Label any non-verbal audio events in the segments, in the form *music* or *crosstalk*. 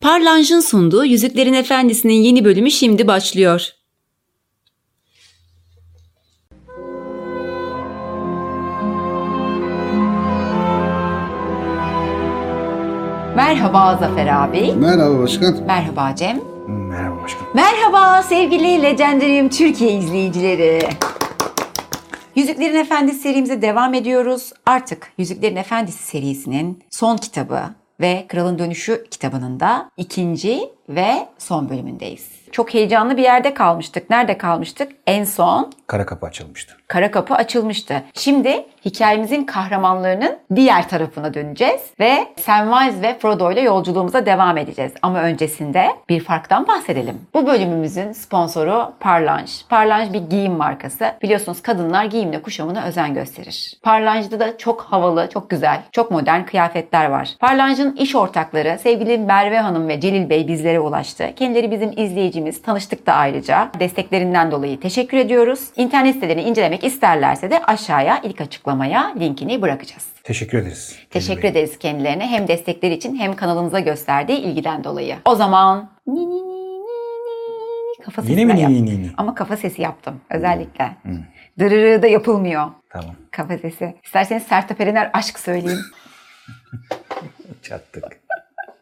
Parlanj'ın sunduğu Yüzüklerin Efendisi'nin yeni bölümü şimdi başlıyor. Merhaba Zafer abi. Merhaba başkan. Merhaba Cem. Merhaba başkanım. Merhaba sevgili Legendarium Türkiye izleyicileri. Yüzüklerin Efendisi serimize devam ediyoruz. Artık Yüzüklerin Efendisi serisinin son kitabı ve Kralın Dönüşü kitabının da ikinci ve son bölümündeyiz. Çok heyecanlı bir yerde kalmıştık. Nerede kalmıştık? En son Kara kapı açılmıştı. kara kapı açılmıştı. Şimdi hikayemizin kahramanlarının diğer tarafına döneceğiz ve Samwise ve Frodo ile yolculuğumuza devam edeceğiz. Ama öncesinde bir farktan bahsedelim. Bu bölümümüzün sponsoru Parlange. Parlange bir giyim markası. Biliyorsunuz kadınlar giyimle kuşamına özen gösterir. Parlange'da da çok havalı, çok güzel, çok modern kıyafetler var. Parlange'ın iş ortakları sevgili Merve Hanım ve Celil Bey bizlere ulaştı. Kendileri bizim izleyicimiz. Tanıştık da ayrıca. Desteklerinden dolayı teşekkür ediyoruz. İnternet sitelerini incelemek isterlerse de aşağıya ilk açıklamaya linkini bırakacağız. Teşekkür ederiz. Teşekkür ederiz kendilerine hem destekleri için hem kanalımıza gösterdiği ilgiden dolayı. O zaman ni ni ni kafa sesi Yine mi ben ni yaptım. ni ni ni? Ama kafa sesi yaptım özellikle. Dırırı da yapılmıyor Tamam. kafa sesi. İsterseniz Sertab Erener aşk söyleyeyim. *laughs* Çattık.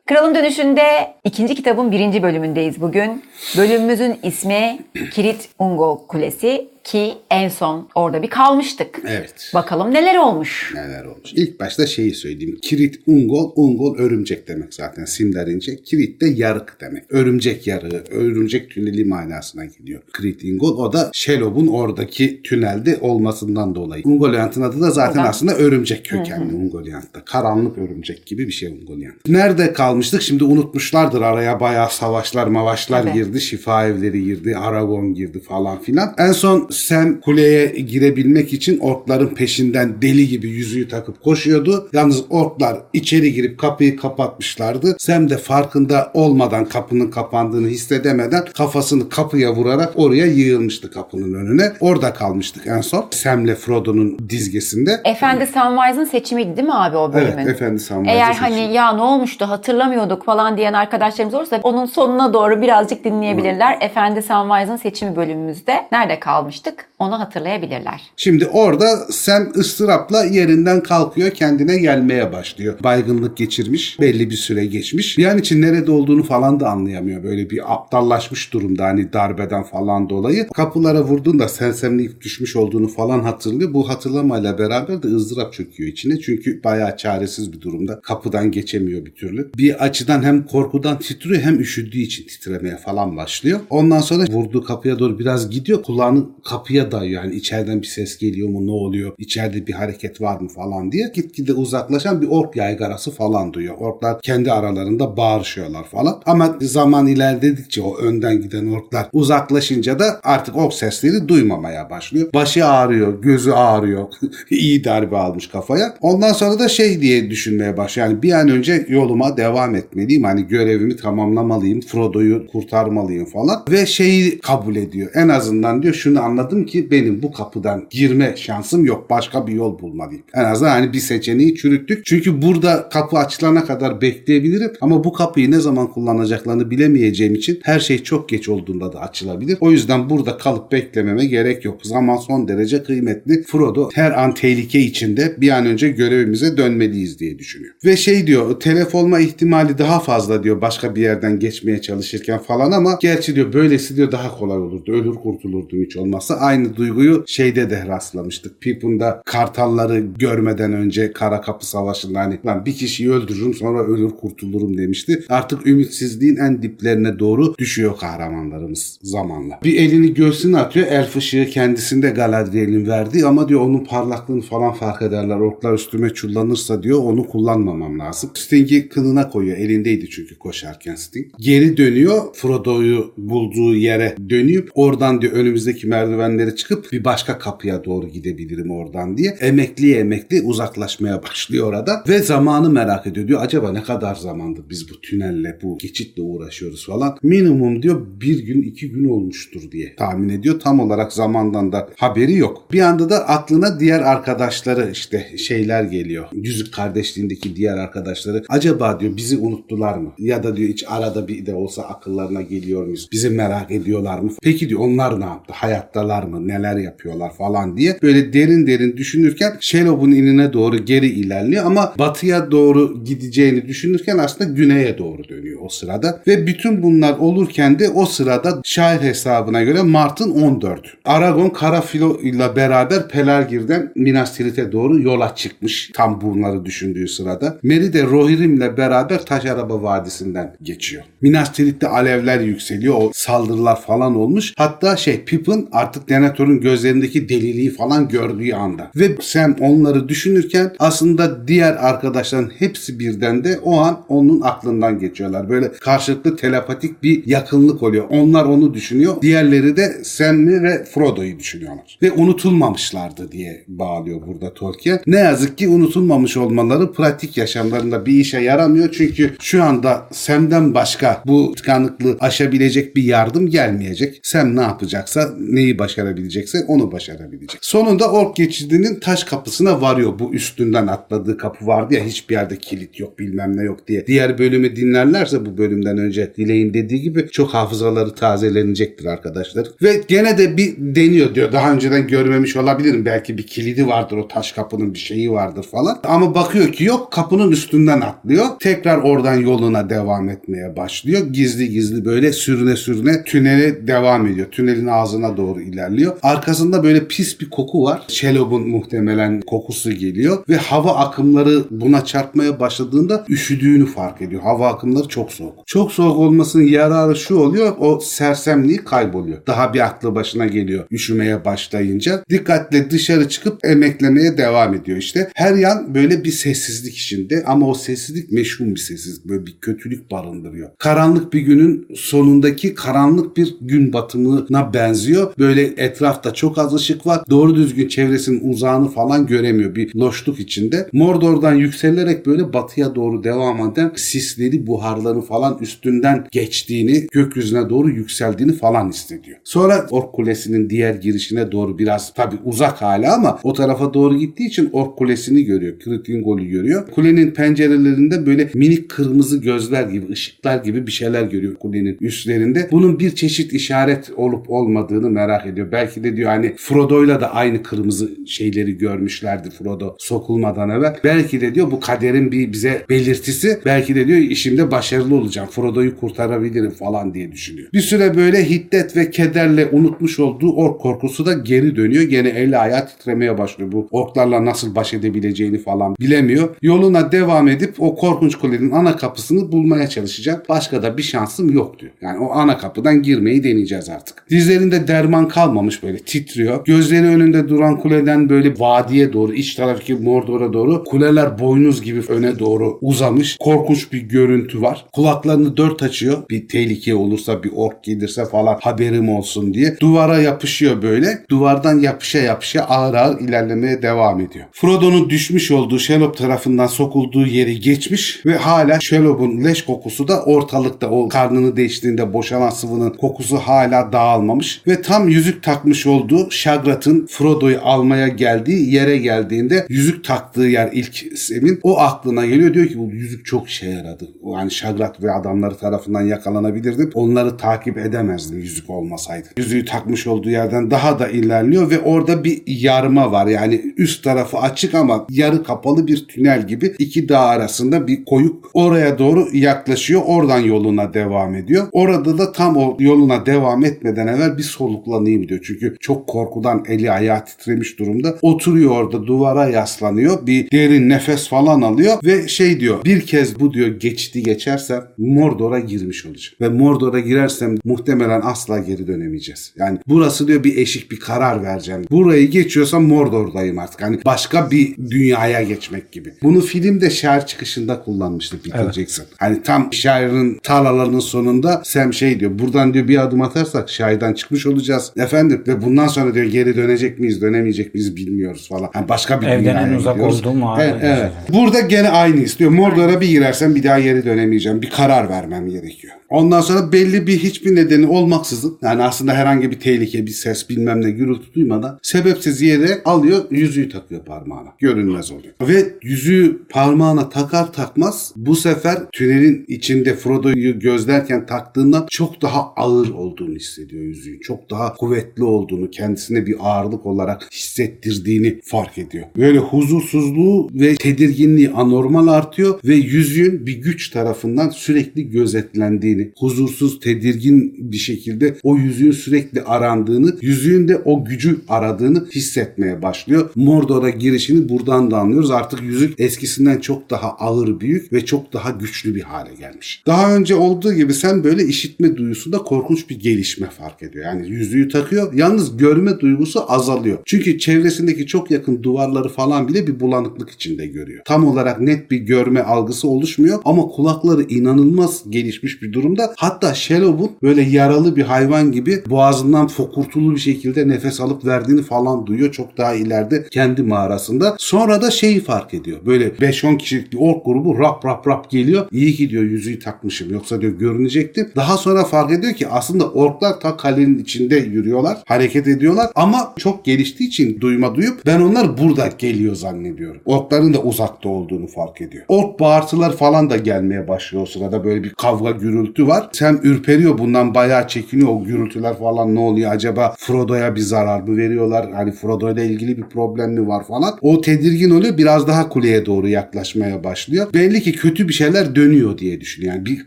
Kralın Dönüşü'nde ikinci kitabın birinci bölümündeyiz bugün. Bölümümüzün ismi Kirit Ungol Kulesi ki en son orada bir kalmıştık. Evet. Bakalım neler olmuş. Neler olmuş? İlk başta şeyi söyleyeyim. Kirit ungol, ungol örümcek demek zaten simlerince. Kirit de yarık demek. Örümcek yarığı, örümcek tüneli manasına geliyor. Kirit ungol o da Shelob'un oradaki tünelde olmasından dolayı. Ungoliant'ın adı da zaten Oradan. aslında örümcek kökenli Ungoliant'ta. Karanlık örümcek gibi bir şey Ungoliant. Nerede kalmıştık? Şimdi unutmuşlardır araya bayağı savaşlar mavaşlar Tabii. girdi. Şifa evleri girdi. Aragon girdi falan filan. En son Sam kuleye girebilmek için orkların peşinden deli gibi yüzüğü takıp koşuyordu. Yalnız orklar içeri girip kapıyı kapatmışlardı. Sam de farkında olmadan kapının kapandığını hissedemeden kafasını kapıya vurarak oraya yığılmıştı kapının önüne. Orada kalmıştık en son. Sam'le Frodo'nun dizgesinde. Efendi Samwise'ın seçimiydi değil mi abi o bölümün? Evet, Efendi Samwise'ın Eğer seçimi. hani ya ne olmuştu hatırlamıyorduk falan diyen arkadaşlarımız olursa onun sonuna doğru birazcık dinleyebilirler. Efendi Samwise'ın seçimi bölümümüzde nerede kalmıştık onu hatırlayabilirler. Şimdi orada Sam ıstırapla yerinden kalkıyor kendine gelmeye başlıyor. Baygınlık geçirmiş belli bir süre geçmiş. Bir an için nerede olduğunu falan da anlayamıyor. Böyle bir aptallaşmış durumda hani darbeden falan dolayı. Kapılara vurduğunda sensemleyip düşmüş olduğunu falan hatırlıyor. Bu hatırlamayla beraber de ızdırap çöküyor içine. Çünkü bayağı çaresiz bir durumda. Kapıdan geçemiyor bir türlü. Bir açıdan hem korkudan titriyor hem üşüdüğü için titremeye falan başlıyor. Ondan sonra vurduğu kapıya doğru biraz gidiyor. Kulağını kapıya dayıyor. Yani içeriden bir ses geliyor mu ne oluyor? İçeride bir hareket var mı falan diye. Gitgide uzaklaşan bir ork yaygarası falan duyuyor. Orklar kendi aralarında bağırışıyorlar falan. Ama zaman ilerledikçe o önden giden orklar uzaklaşınca da artık ork sesleri duymamaya başlıyor. Başı ağrıyor, gözü ağrıyor. *laughs* İyi darbe almış kafaya. Ondan sonra da şey diye düşünmeye başlıyor. Yani bir an önce yoluma devam etmeliyim. Hani görevimi tamamlamalıyım. Frodo'yu kurtarmalıyım falan. Ve şeyi kabul ediyor. En azından diyor şunu anladım ki benim bu kapıdan girme şansım yok. Başka bir yol bulmalıyım. En azından hani bir seçeneği çürüttük. Çünkü burada kapı açılana kadar bekleyebilirim. Ama bu kapıyı ne zaman kullanacaklarını bilemeyeceğim için her şey çok geç olduğunda da açılabilir. O yüzden burada kalıp beklememe gerek yok. Zaman son derece kıymetli. Frodo her an tehlike içinde bir an önce görevimize dönmeliyiz diye düşünüyor. Ve şey diyor telef olma ihtimali daha fazla diyor başka bir yerden geçmeye çalışırken falan ama gerçi diyor böylesi diyor daha kolay olurdu. Ölür kurtulurdum hiç olmazsa. Aynı duyguyu şeyde de rastlamıştık. Pippin'da kartalları görmeden önce Kara Kapı Savaşı'nda hani lan bir kişiyi öldürürüm sonra ölür kurtulurum demişti. Artık ümitsizliğin en diplerine doğru düşüyor kahramanlarımız zamanla. Bir elini göğsüne atıyor. Elf ışığı kendisinde Galadriel'in verdiği ama diyor onun parlaklığını falan fark ederler. Orklar üstüme çullanırsa diyor onu kullanmamam lazım. Sting'i kınına koyuyor. Elindeydi çünkü koşarken Sting. Geri dönüyor. Frodo'yu bulduğu yere dönüp oradan diyor önümüzdeki merdiven merdivenleri çıkıp bir başka kapıya doğru gidebilirim oradan diye. Emekli emekli uzaklaşmaya *laughs* başlıyor orada ve zamanı merak ediyor. Diyor acaba ne kadar zamandır biz bu tünelle, bu geçitle uğraşıyoruz falan. Minimum diyor bir gün iki gün olmuştur diye tahmin ediyor. Tam olarak zamandan da haberi yok. Bir anda da aklına diğer arkadaşları işte şeyler geliyor. Yüzük kardeşliğindeki diğer arkadaşları acaba diyor bizi unuttular mı? Ya da diyor hiç arada bir de olsa akıllarına geliyor muyuz? Bizi merak ediyorlar mı? Peki diyor onlar ne yaptı? Hayattalar mı? Neler yapıyorlar falan diye böyle derin derin düşünürken Shelob'un inine doğru geri ilerliyor ama batıya doğru gideceğini düşünürken aslında güneye doğru dönüyor o sırada. Ve bütün bunlar olurken de o sırada şair hesabına göre Mart'ın 14. Aragon Karafilo ile beraber Pelargir'den Minas Tirith'e doğru yola çıkmış. Tam bunları düşündüğü sırada. Meri de Rohirrim ile beraber Taş Araba Vadisi'nden geçiyor. Minas Tirith'te alevler yükseliyor. O saldırılar falan olmuş. Hatta şey Pippin artık Denethor'un gözlerindeki deliliği falan gördüğü anda. Ve Sam onları düşünürken aslında diğer arkadaşların hepsi birden de o an onun aklından geçiyorlar. Böyle karşılıklı telepatik bir yakınlık oluyor. Onlar onu düşünüyor. Diğerleri de Sam'i ve Frodo'yu düşünüyorlar. Ve unutulmamışlardı diye bağlıyor burada Tolkien. Ne yazık ki unutulmamış olmaları pratik yaşamlarında bir işe yaramıyor. Çünkü şu anda Sam'den başka bu tıkanıklığı aşabilecek bir yardım gelmeyecek. Sam ne yapacaksa, neyi başarabilecekse onu başarabilecek. Sonunda Ork geçidinin taş kapısına varıyor. Bu üstünden atladığı kapı vardı ya hiçbir yerde kilit yok bilmem ne yok diye. Diğer bölümü dinlerlerse bu bölümden önce Dilek'in dediği gibi çok hafızaları tazelenecektir arkadaşlar. Ve gene de bir deniyor diyor. Daha önceden görmemiş olabilirim. Belki bir kilidi vardır o taş kapının bir şeyi vardır falan. Ama bakıyor ki yok kapının üstünden atlıyor. Tekrar oradan yoluna devam etmeye başlıyor. Gizli gizli böyle sürüne sürüne tünele devam ediyor. Tünelin ağzına doğru ilerliyor. Arkasında böyle pis bir koku var. Shelob'un muhtemelen kokusu geliyor ve hava akımları buna çarpmaya başladığında üşüdüğünü fark ediyor. Hava akımları çok soğuk. Çok soğuk olmasının yararı şu oluyor. O sersemliği kayboluyor. Daha bir aklı başına geliyor üşümeye başlayınca. Dikkatle dışarı çıkıp emeklemeye devam ediyor işte. Her yan böyle bir sessizlik içinde ama o sessizlik meşhum bir sessizlik. Böyle bir kötülük barındırıyor. Karanlık bir günün sonundaki karanlık bir gün batımına benziyor. Böyle etrafta çok az ışık var. Doğru düzgün çevresinin uzağını falan göremiyor. Bir loşluk içinde. Mordor'dan yükselerek böyle batıya doğru devam eden sisleri, buharları falan üstünden geçtiğini, gökyüzüne doğru yükseldiğini falan hissediyor. Sonra Ork Kulesi'nin diğer girişine doğru biraz tabi uzak hala ama o tarafa doğru gittiği için Ork Kulesi'ni görüyor. Kritingol'u görüyor. Kulenin pencerelerinde böyle minik kırmızı gözler gibi, ışıklar gibi bir şeyler görüyor kulenin üstlerinde. Bunun bir çeşit işaret olup olmadığını merak ediyor. Belki de diyor hani Frodo'yla da aynı kırmızı şeyleri görmüşlerdi Frodo sokulmadan evvel. Belki de diyor bu kaderin bir bize belirtisi. Belki de diyor işimde başarılı olacağım. Frodo'yu kurtarabilirim falan diye düşünüyor. Bir süre böyle hiddet ve kederle unutmuş olduğu ork korkusu da geri dönüyor. Gene eli ayağı titremeye başlıyor. Bu orklarla nasıl baş edebileceğini falan bilemiyor. Yoluna devam edip o korkunç kulenin ana kapısını bulmaya çalışacak. Başka da bir şansım yok diyor. Yani o ana kapıdan girmeyi deneyeceğiz artık. Dizlerinde derman kalmamış böyle titriyor. Gözleri önünde duran kuleden böyle vadiye doğru iç taraftaki Mordor'a doğru kuleler boynuz gibi öne doğru uzamış. Korkunç bir görüntü var. Kulaklarını dört açıyor. Bir tehlike olursa bir ork gelirse falan haberim olsun diye. Duvara yapışıyor böyle. Duvardan yapışa yapışa ağır ağır ilerlemeye devam ediyor. Frodo'nun düşmüş olduğu Shelob tarafından sokulduğu yeri geçmiş ve hala Shelob'un leş kokusu da ortalıkta. O karnını değiştiğinde boşalan sıvının kokusu hala dağılmamış ve tam yüzük takmış olduğu Shagrat'ın Frodo'yu almaya geldiği yere geldiğinde yüzük taktığı yer ilk Sem'in o aklına geliyor. Diyor ki bu yüzük çok işe yaradı. Yani Shagrat ve adamları tarafından yakalanabilirdim. Onları takip edemezdim yüzük olmasaydı. Yüzüğü takmış olduğu yerden daha da ilerliyor ve orada bir yarma var. Yani üst tarafı açık ama yarı kapalı bir tünel gibi iki dağ arasında bir koyuk oraya doğru yaklaşıyor. Oradan yoluna devam ediyor. Orada da tam o yoluna devam etmeden evvel bir soluklanayım diyor. Çünkü çok korkudan eli ayağı titremiş durumda. Oturuyor orada duvara yaslanıyor. Bir derin nefes falan alıyor ve şey diyor bir kez bu diyor geçti geçersem Mordor'a girmiş olacağım. Ve Mordor'a girersem muhtemelen asla geri dönemeyeceğiz. Yani burası diyor bir eşik bir karar vereceğim. Burayı geçiyorsam Mordor'dayım artık. Hani başka bir dünyaya geçmek gibi. Bunu filmde şair çıkışında kullanmıştı Peter Evet. Jackson. Hani tam şairin tarlalarının sonunda Sam şey diyor. Buradan diyor bir adım atarsak şairden çıkmış olacağız. Efendim ve bundan sonra diyor geri dönecek miyiz dönemeyecek miyiz bilmiyoruz falan. Yani başka bir Evden en uzak gidiyoruz. olduğum an Evet, evet. Burada gene aynı istiyor. Mordor'a bir girersem bir daha geri dönemeyeceğim. Bir karar vermem gerekiyor. Ondan sonra belli bir hiçbir nedeni olmaksızın yani aslında herhangi bir tehlike, bir ses bilmem ne gürültü duymadan sebepsiz yere alıyor yüzüğü takıyor parmağına. Görünmez oluyor. Ve yüzüğü parmağına takar takmaz bu sefer tünelin içinde Frodo'yu gözlerken taktığından çok daha ağır olduğunu hissediyor yüzüğün. Çok daha kuvvetli olduğunu, kendisine bir ağırlık olarak hissettirdiğini fark ediyor. Böyle huzursuzluğu ve tedirginliği anormal artıyor ve yüzüğün bir güç tarafından sürekli gözetlendiğini, huzursuz, tedirgin bir şekilde o yüzüğün sürekli arandığını, yüzüğün de o gücü aradığını hissetmeye başlıyor. Mordor'a girişini buradan da anlıyoruz. Artık yüzük eskisinden çok daha ağır, büyük ve çok daha güçlü bir hale gelmiş. Daha önce olduğu gibi sen böyle işitme duyusunda korkunç bir gelişme fark ediyor. Yani yüzüğü takıyor. Yalnız görme duygusu azalıyor. Çünkü çevresindeki çok yakın duvarları falan bile bir bulanıklık içinde görüyor. Tam olarak net bir görme algısı oluşmuyor ama kulakları inanılmaz gelişmiş bir durumda. Hatta Shellow'un böyle yaralı bir hayvan gibi boğazından fokurtulu bir şekilde nefes alıp verdiğini falan duyuyor. Çok daha ileride kendi mağarasında. Sonra da şeyi fark ediyor. Böyle 5-10 kişilik bir ork grubu rap rap rap geliyor. İyi ki diyor yüzüğü takmışım yoksa diyor görünecektim. Daha sonra fark ediyor ki aslında orklar ta kalenin içinde yürüyorlar. Hareket ediyorlar ama çok geliştiği için duyma duyup ben onlar burada geliyor zannediyorum. Orkların da uzakta olduğunu fark ediyor. Ork bağırtılar falan da gelmeye başlıyor o sırada. Böyle bir kavga gürültü var. Sam ürperiyor bundan bayağı çekiniyor. O gürültüler falan ne oluyor acaba Frodo'ya bir zarar mı veriyorlar? Hani Frodo ile ilgili bir problem mi var falan. O tedirgin oluyor. Biraz daha kuleye doğru yaklaşmaya başlıyor. Belli ki kötü bir şeyler dönüyor diye düşünüyor. Yani bir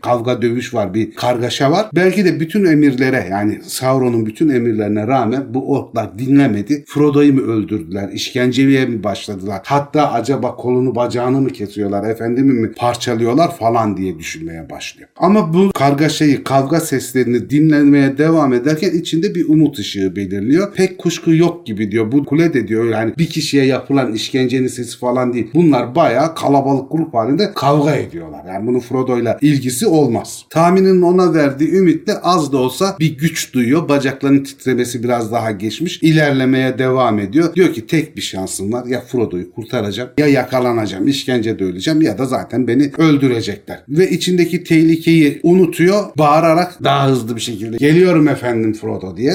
kavga dövüş var, bir kargaşa var. Belki de bütün emirlere yani Sauron'un bütün emirlerine rağmen bu orklar dinlemedi. Frodo'yu mu öldürdüler? İşkenceye mi başladılar? Hatta acaba kolunu bacağını mı kesiyorlar? Efendimi mi parçalıyorlar falan diye düşünmeye başlıyor. Ama bu kargaşayı, kavga seslerini dinlemeye devam ederken içinde bir umut ışığı belirliyor. Pek kuşku yok gibi diyor. Bu kule de diyor yani bir kişiye yapılan işkencenin sesi falan değil. Bunlar bayağı kalabalık grup halinde kavga ediyorlar. Yani bunun Frodo'yla ilgisi olmaz. Tahminin ona verdiği ümitle az da olsa bir güç duyuyor. Bacaklarının titremesi biraz daha geçmiş. İlerlemeye devam ediyor. Diyor ki tek bir şansım var. Ya Frodo'yu kurtaracağım ya yakalanacağım. işkencede öleceğim ya da zaten beni öldürecekler. Ve içindeki tehlikeyi unutuyor. Bağırarak daha hızlı bir şekilde geliyorum efendim Frodo diye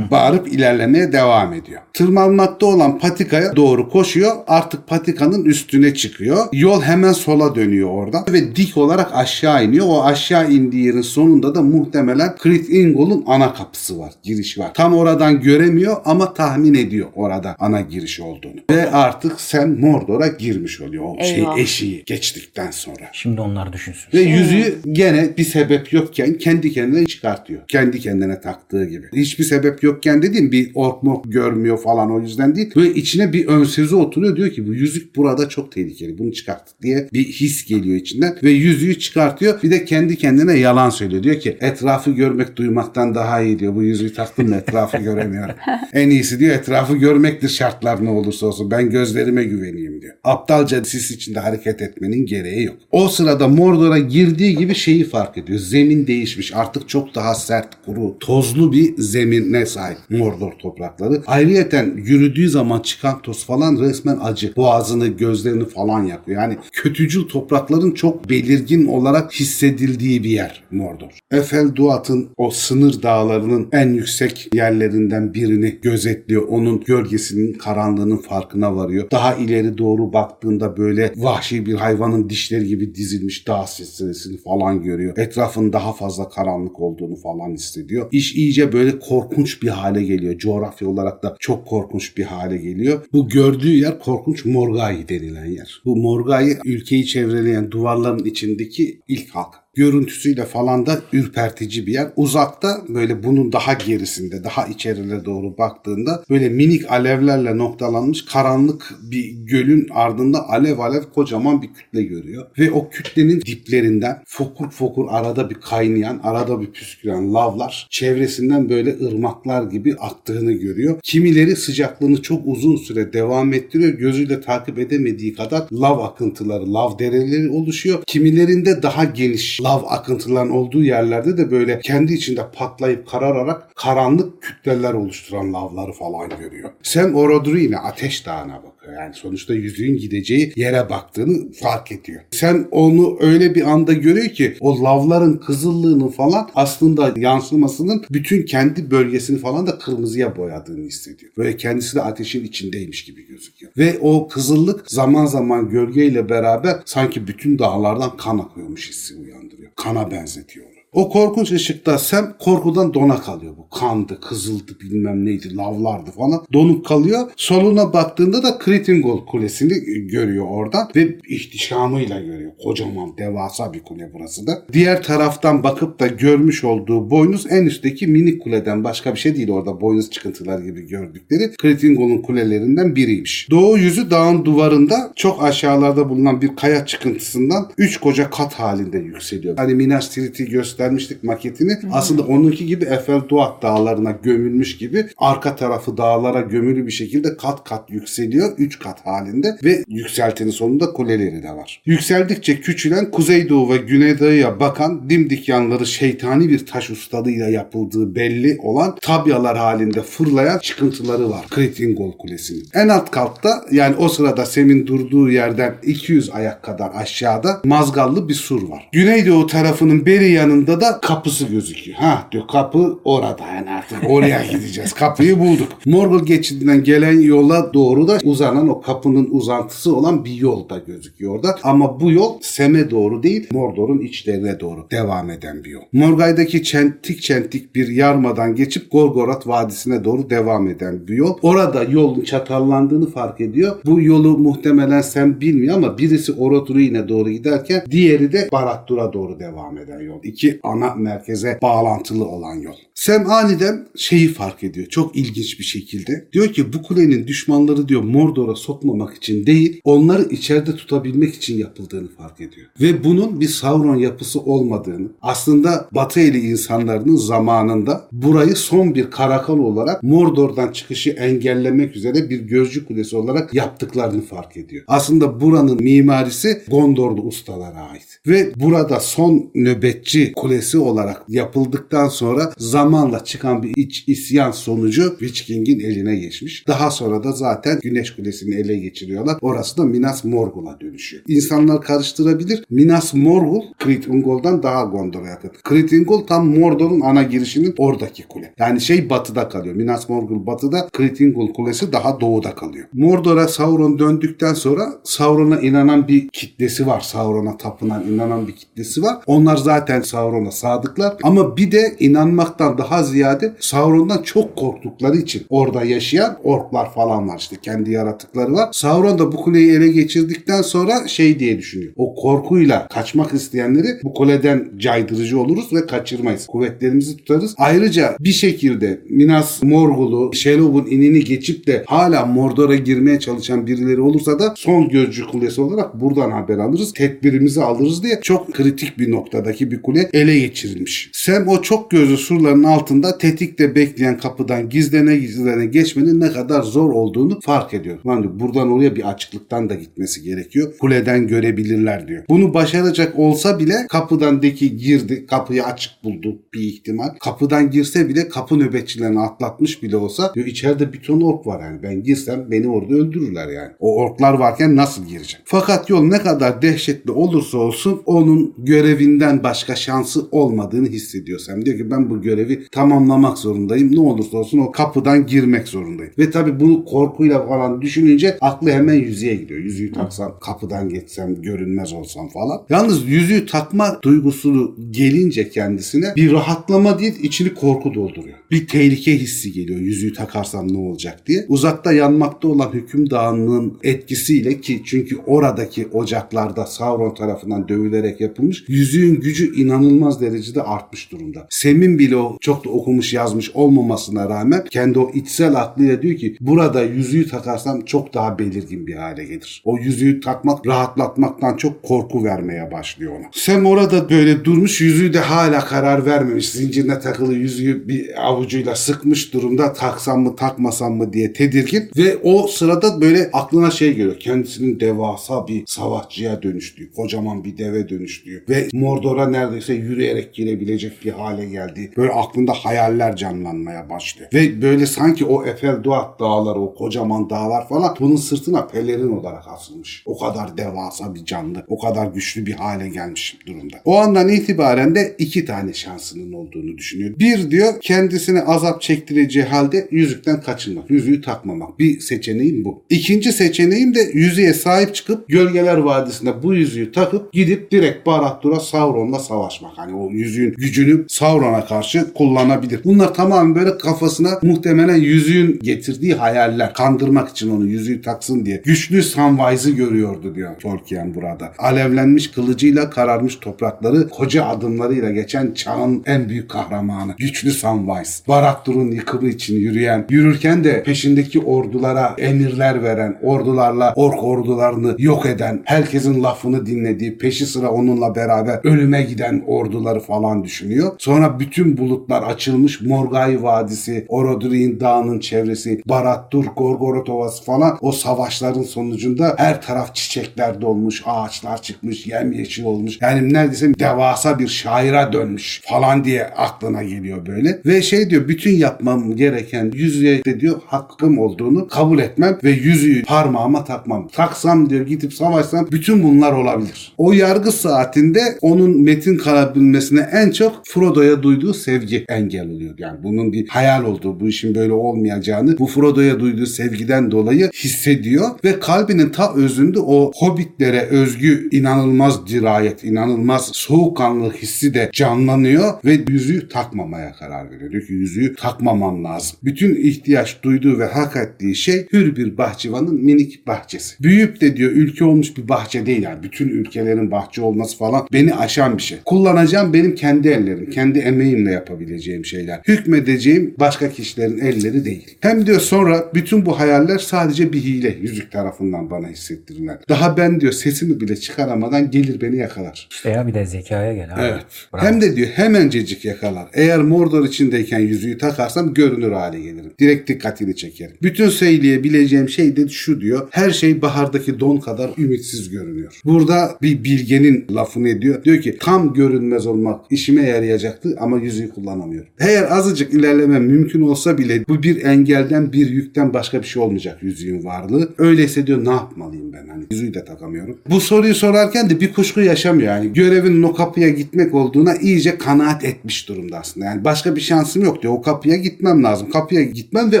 bağırıp ilerlemeye devam ediyor. Tırmanmakta olan patikaya doğru koşuyor. Artık patikanın üstüne çıkıyor. Yol hemen sola dönüyor orada ve dik olarak aşağı iniyor. O aşağı indiği yerin sonunda da muhtemelen Crit Ingol'un ana kapısı var, giriş var. Tam oradan göremiyor ama tahmin ediyor orada ana giriş olduğunu. Ve artık sen Mordor'a girmiş oluyor o şey Eyvah. eşiği geçtikten sonra. Şimdi onlar düşünsün. Ve yüzüğü gene bir sebep yokken kendi kendine çıkartıyor. Kendi kendine taktığı gibi. Hiçbir sebep yokken dediğim bir ork mork görmüyor falan o yüzden değil. Böyle içine bir ön sözü oturuyor diyor ki bu yüzük burada çok tehlikeli bunu çıkart diye bir his geliyor içinden. Ve yüzüğü çıkartıyor bir de kendi kendine yalan söylüyor. Diyor ki etrafı görmek duymaktan daha iyi diyor. Bu yüzüğü taktım da etrafı göremiyorum. *laughs* en iyisi diyor etrafı görmektir şartlar ne olursa olsun. Ben gözlerime güveneyim diyor. Aptalca sis içinde hareket etmenin gereği yok. O sırada Mordor'a girdiği gibi şeyi fark ediyor. Zemin değişmiş. Artık çok daha sert, kuru, tozlu bir zemine sahip Mordor toprakları. Ayrıyeten yürüdüğü zaman çıkan toz falan resmen acı. Boğazını, gözlerini falan yakıyor. Yani kötücül toprakların çok belirgin olarak hissedildiği bir yer Mordor. Efel Duat'ın o sınır dağlarının en yüksek yerlerinden birini gözetliyor. Onun gölgesinin karanlığının farkına varıyor. Daha ileri doğru baktığında böyle vahşi bir hayvanın dişleri gibi dizilmiş dağ silsilesini falan görüyor. Etrafın daha fazla karanlık olduğunu falan hissediyor. İş iyice böyle korkunç bir hale geliyor. Coğrafya olarak da çok korkunç bir hale geliyor. Bu gördüğü yer korkunç Morgai denilen yer. Bu Morgai ülkeyi çevreleyen duvarların içindeki ilk halk. Görüntüsüyle falan da ürpertici bir yer. Uzakta böyle bunun daha gerisinde, daha içerilere doğru baktığında böyle minik alevlerle noktalanmış karanlık bir gölün ardında alev alev kocaman bir kütle görüyor. Ve o kütlenin diplerinden fokur fokur arada bir kaynayan, arada bir püsküren lavlar çevresinden böyle ırmaklar gibi aktığını görüyor. Kimileri sıcaklığını çok uzun süre devam ettiriyor. Gözüyle takip edemediği kadar lav akıntıları, lav dereleri oluşuyor. Kimilerinde daha geniş lav akıntıların olduğu yerlerde de böyle kendi içinde patlayıp karararak karanlık kütleler oluşturan lavları falan görüyor. Sam Orodru yine Ateş Dağı'na bakıyor. Yani sonuçta yüzüğün gideceği yere baktığını fark ediyor. Sen onu öyle bir anda görüyor ki o lavların kızıllığını falan aslında yansımasının bütün kendi bölgesini falan da kırmızıya boyadığını hissediyor. Böyle kendisi de ateşin içindeymiş gibi gözüküyor. Ve o kızıllık zaman zaman gölgeyle beraber sanki bütün dağlardan kan akıyormuş hissi uyandırıyor. Kana benzetiyor. O korkunç ışıkta Sam korkudan dona kalıyor. Bu kandı, kızıldı bilmem neydi, lavlardı falan. Donup kalıyor. Soluna baktığında da Kritingol Kulesi'ni görüyor oradan ve ihtişamıyla görüyor. Kocaman, devasa bir kule burası da. Diğer taraftan bakıp da görmüş olduğu boynuz en üstteki minik kuleden başka bir şey değil orada boynuz çıkıntılar gibi gördükleri. Kritingol'un kulelerinden biriymiş. Doğu yüzü dağın duvarında çok aşağılarda bulunan bir kaya çıkıntısından üç koca kat halinde yükseliyor. Hani Minas Tirith'i göstermiştik maketini. Aslında onunki gibi Efelduat dağlarına gömülmüş gibi arka tarafı dağlara gömülü bir şekilde kat kat yükseliyor. Üç kat halinde ve yükseltinin sonunda kuleleri de var. Yükseldikçe küçülen kuzeydoğu ve güneydoğuya bakan dimdik yanları şeytani bir taş ustalığıyla yapıldığı belli olan tabyalar halinde fırlayan çıkıntıları var Kritingol Kulesi'nin. En alt katta yani o sırada Sem'in durduğu yerden 200 ayak kadar aşağıda mazgallı bir sur var. Güneydoğu tarafının beri yanında da kapısı gözüküyor. Ha diyor kapı orada yani artık oraya *laughs* gideceğiz. Kapıyı bulduk. Morgul geçidinden gelen yola doğru da uzanan o kapının uzantısı olan bir yol da gözüküyor orada. Ama bu yol Sem'e doğru değil Mordor'un içlerine doğru devam eden bir yol. Morgay'daki çentik çentik bir yarmadan geçip Gorgoroth Vadisi'ne doğru devam eden bir yol. Orada yolun çatallandığını fark ediyor. Bu yolu muhtemelen Sem bilmiyor ama birisi Orodruin'e doğru giderken diğeri de Barad-dûr'a doğru devam eden yol. İki ana merkeze bağlantılı olan yol. Sam aniden şeyi fark ediyor. Çok ilginç bir şekilde. Diyor ki bu kulenin düşmanları diyor Mordor'a sokmamak için değil, onları içeride tutabilmek için yapıldığını fark ediyor. Ve bunun bir Sauron yapısı olmadığını, aslında Batı eli insanlarının zamanında burayı son bir karakol olarak Mordor'dan çıkışı engellemek üzere bir gözcü kulesi olarak yaptıklarını fark ediyor. Aslında buranın mimarisi Gondorlu ustalara ait. Ve burada son nöbetçi kulesi olarak yapıldıktan sonra zamanla çıkan bir iç isyan sonucu Witch King'in eline geçmiş. Daha sonra da zaten Güneş Kulesi'ni ele geçiriyorlar. Orası da Minas Morgul'a dönüşüyor. İnsanlar karıştırabilir. Minas Morgul Crit Ungol'dan daha Gondor'a yakın. Crit Ungol tam Mordor'un ana girişinin oradaki kule. Yani şey batıda kalıyor. Minas Morgul batıda, Crit Ungol Kulesi daha doğuda kalıyor. Mordor'a Sauron döndükten sonra Sauron'a inanan bir kitlesi var. Sauron'a tapınan, inanan bir kitlesi var. Onlar zaten Sauron'a sadıklar. Ama bir de inanmaktan daha ziyade Sauron'dan çok korktukları için orada yaşayan orklar falan var işte kendi yaratıkları var. Sauron da bu kuleyi ele geçirdikten sonra şey diye düşünüyor. O korkuyla kaçmak isteyenleri bu kuleden caydırıcı oluruz ve kaçırmayız. Kuvvetlerimizi tutarız. Ayrıca bir şekilde Minas Morgul'u, Shelob'un inini geçip de hala Mordor'a girmeye çalışan birileri olursa da son gözcü kulesi olarak buradan haber alırız. Tedbirimizi alırız diye çok kritik bir noktadaki bir kule ele geçirilmiş. Sam o çok gözlü surların altında tetikte bekleyen kapıdan gizlene gizlene geçmenin ne kadar zor olduğunu fark ediyor. Diyor, buradan oraya bir açıklıktan da gitmesi gerekiyor. Kuleden görebilirler diyor. Bunu başaracak olsa bile kapıdan deki girdi, kapıyı açık buldu bir ihtimal. Kapıdan girse bile kapı nöbetçilerini atlatmış bile olsa diyor içeride bir ton ork var yani. Ben girsem beni orada öldürürler yani. O orklar varken nasıl gireceğim? Fakat yol ne kadar dehşetli olursa olsun onun görevinden başka şansı olmadığını hissediyor Sam. Diyor ki ben bu görevi tamamlamak zorundayım. Ne olursa olsun o kapıdan girmek zorundayım. Ve tabii bunu korkuyla falan düşününce aklı hemen yüzüğe gidiyor. Yüzüğü taksam, kapıdan geçsem, görünmez olsam falan. Yalnız yüzüğü takma duygusunu gelince kendisine bir rahatlama değil içini korku dolduruyor. Bir tehlike hissi geliyor yüzüğü takarsam ne olacak diye. Uzakta yanmakta olan hükümdarlığının etkisiyle ki çünkü oradaki ocaklarda Sauron tarafından dövülerek yapılmış yüzüğü yüzüğün gücü inanılmaz derecede artmış durumda. Sem'in bile o çok da okumuş yazmış olmamasına rağmen kendi o içsel aklıyla diyor ki burada yüzüğü takarsam çok daha belirgin bir hale gelir. O yüzüğü takmak rahatlatmaktan çok korku vermeye başlıyor ona. Sem orada böyle durmuş yüzüğü de hala karar vermemiş. Zincirine takılı yüzüğü bir avucuyla sıkmış durumda taksam mı takmasam mı diye tedirgin ve o sırada böyle aklına şey geliyor. Kendisinin devasa bir savaşçıya dönüştüğü, kocaman bir deve dönüştüğü ve Mordor'a neredeyse yürüyerek girebilecek bir hale geldiği böyle aklında hayaller canlanmaya başlıyor. Ve böyle sanki o Efelduat dağları, o kocaman dağlar falan bunun sırtına pelerin olarak asılmış. O kadar devasa bir canlı, o kadar güçlü bir hale gelmiş durumda. O andan itibaren de iki tane şansının olduğunu düşünüyor. Bir diyor kendisine azap çektireceği halde yüzükten kaçınmak, yüzüğü takmamak. Bir seçeneğim bu. İkinci seçeneğim de yüzüğe sahip çıkıp Gölgeler Vadisi'nde bu yüzüğü takıp gidip direkt Barad-dûr'a Sauron'la savaşmak. Hani o yüzüğün gücünü Sauron'a karşı kullanabilir. Bunlar tamamen böyle kafasına muhtemelen yüzüğün getirdiği hayaller. Kandırmak için onu yüzüğü taksın diye. Güçlü Samwise'ı görüyordu diyor Tolkien burada. Alevlenmiş kılıcıyla kararmış toprakları koca adımlarıyla geçen çağın en büyük kahramanı. Güçlü Samwise. Barad-dûr'un yıkımı için yürüyen, yürürken de peşindeki ordulara emirler veren, ordularla ork ordularını yok eden, herkesin lafını dinlediği, peşi sıra onunla beraber ölüme giden orduları falan düşünüyor. Sonra bütün bulutlar açılmış, Morgai Vadisi, Orodruin Dağı'nın çevresi, Barad-dûr, Gorgoroth Ovası falan o savaşların sonucunda her taraf çiçekler dolmuş, ağaçlar çıkmış, yemyeşil olmuş. Yani neredeyse devasa bir şaira dönmüş falan diye aklına geliyor böyle. Ve şey diyor bütün yapmam gereken yüzüğe diyor hakkım olduğunu kabul etmem ve yüzüğü parmağıma takmam. Taksam diyor gidip savaşsam bütün bunlar olabilir. O yargı saatinde onun metin kalabilmesine en çok Frodo'ya duyduğu sevgi engel oluyor. Yani bunun bir hayal olduğu, bu işin böyle olmayacağını bu Frodo'ya duyduğu sevgiden dolayı hissediyor ve kalbinin ta özünde o hobbitlere özgü inanılmaz dirayet, inanılmaz soğukkanlılık hissi de canlanıyor ve yüzüğü takmamaya karar veriyor. Diyor ki yüzüğü takmamam lazım. Bütün ihtiyaç duyduğu ve hak ettiği şey hür bir bahçıvanın minik bahçesi. Büyüyüp de diyor ülke olmuş bir bahçe değil yani. Bütün ülkelerin bahçe olması falan beni aşan bir şey. Kullanacağım benim kendi ellerim, kendi emeğimle yapabileceğim şeyler. Hükmedeceğim başka kişilerin elleri değil. Hem diyor sonra bütün bu hayaller sadece bir hile yüzük tarafından bana hissettirilen. Daha ben diyor sesimi bile çıkaramadan gelir beni yakalar. İşte ya bir de zekaya gel abi. Evet. Bravo. Hem de diyor hemencecik yakalar. Eğer Mordor içindeyken yüzüğü takarsam görünür hale gelirim. Direkt dikkatini çekerim. Bütün söyleyebileceğim şey de şu diyor. Her şey bahardaki don kadar ümitsiz görünüyor. Burada bir bilgenin lafını ediyor. Diyor ki tam görünmez olmak işime yarayacaktı ama yüzüğü kullanamıyorum. Eğer azıcık ilerleme mümkün olsa bile bu bir engelden bir yükten başka bir şey olmayacak yüzüğün varlığı. Öyleyse diyor ne yapmalıyım ben hani yüzüğü de takamıyorum. Bu soruyu sorarken de bir kuşku yaşamıyor. Yani görevin o kapıya gitmek olduğuna iyice kanaat etmiş durumda aslında. Yani başka bir şansım yok diyor. O kapıya gitmem lazım. Kapıya gitmem ve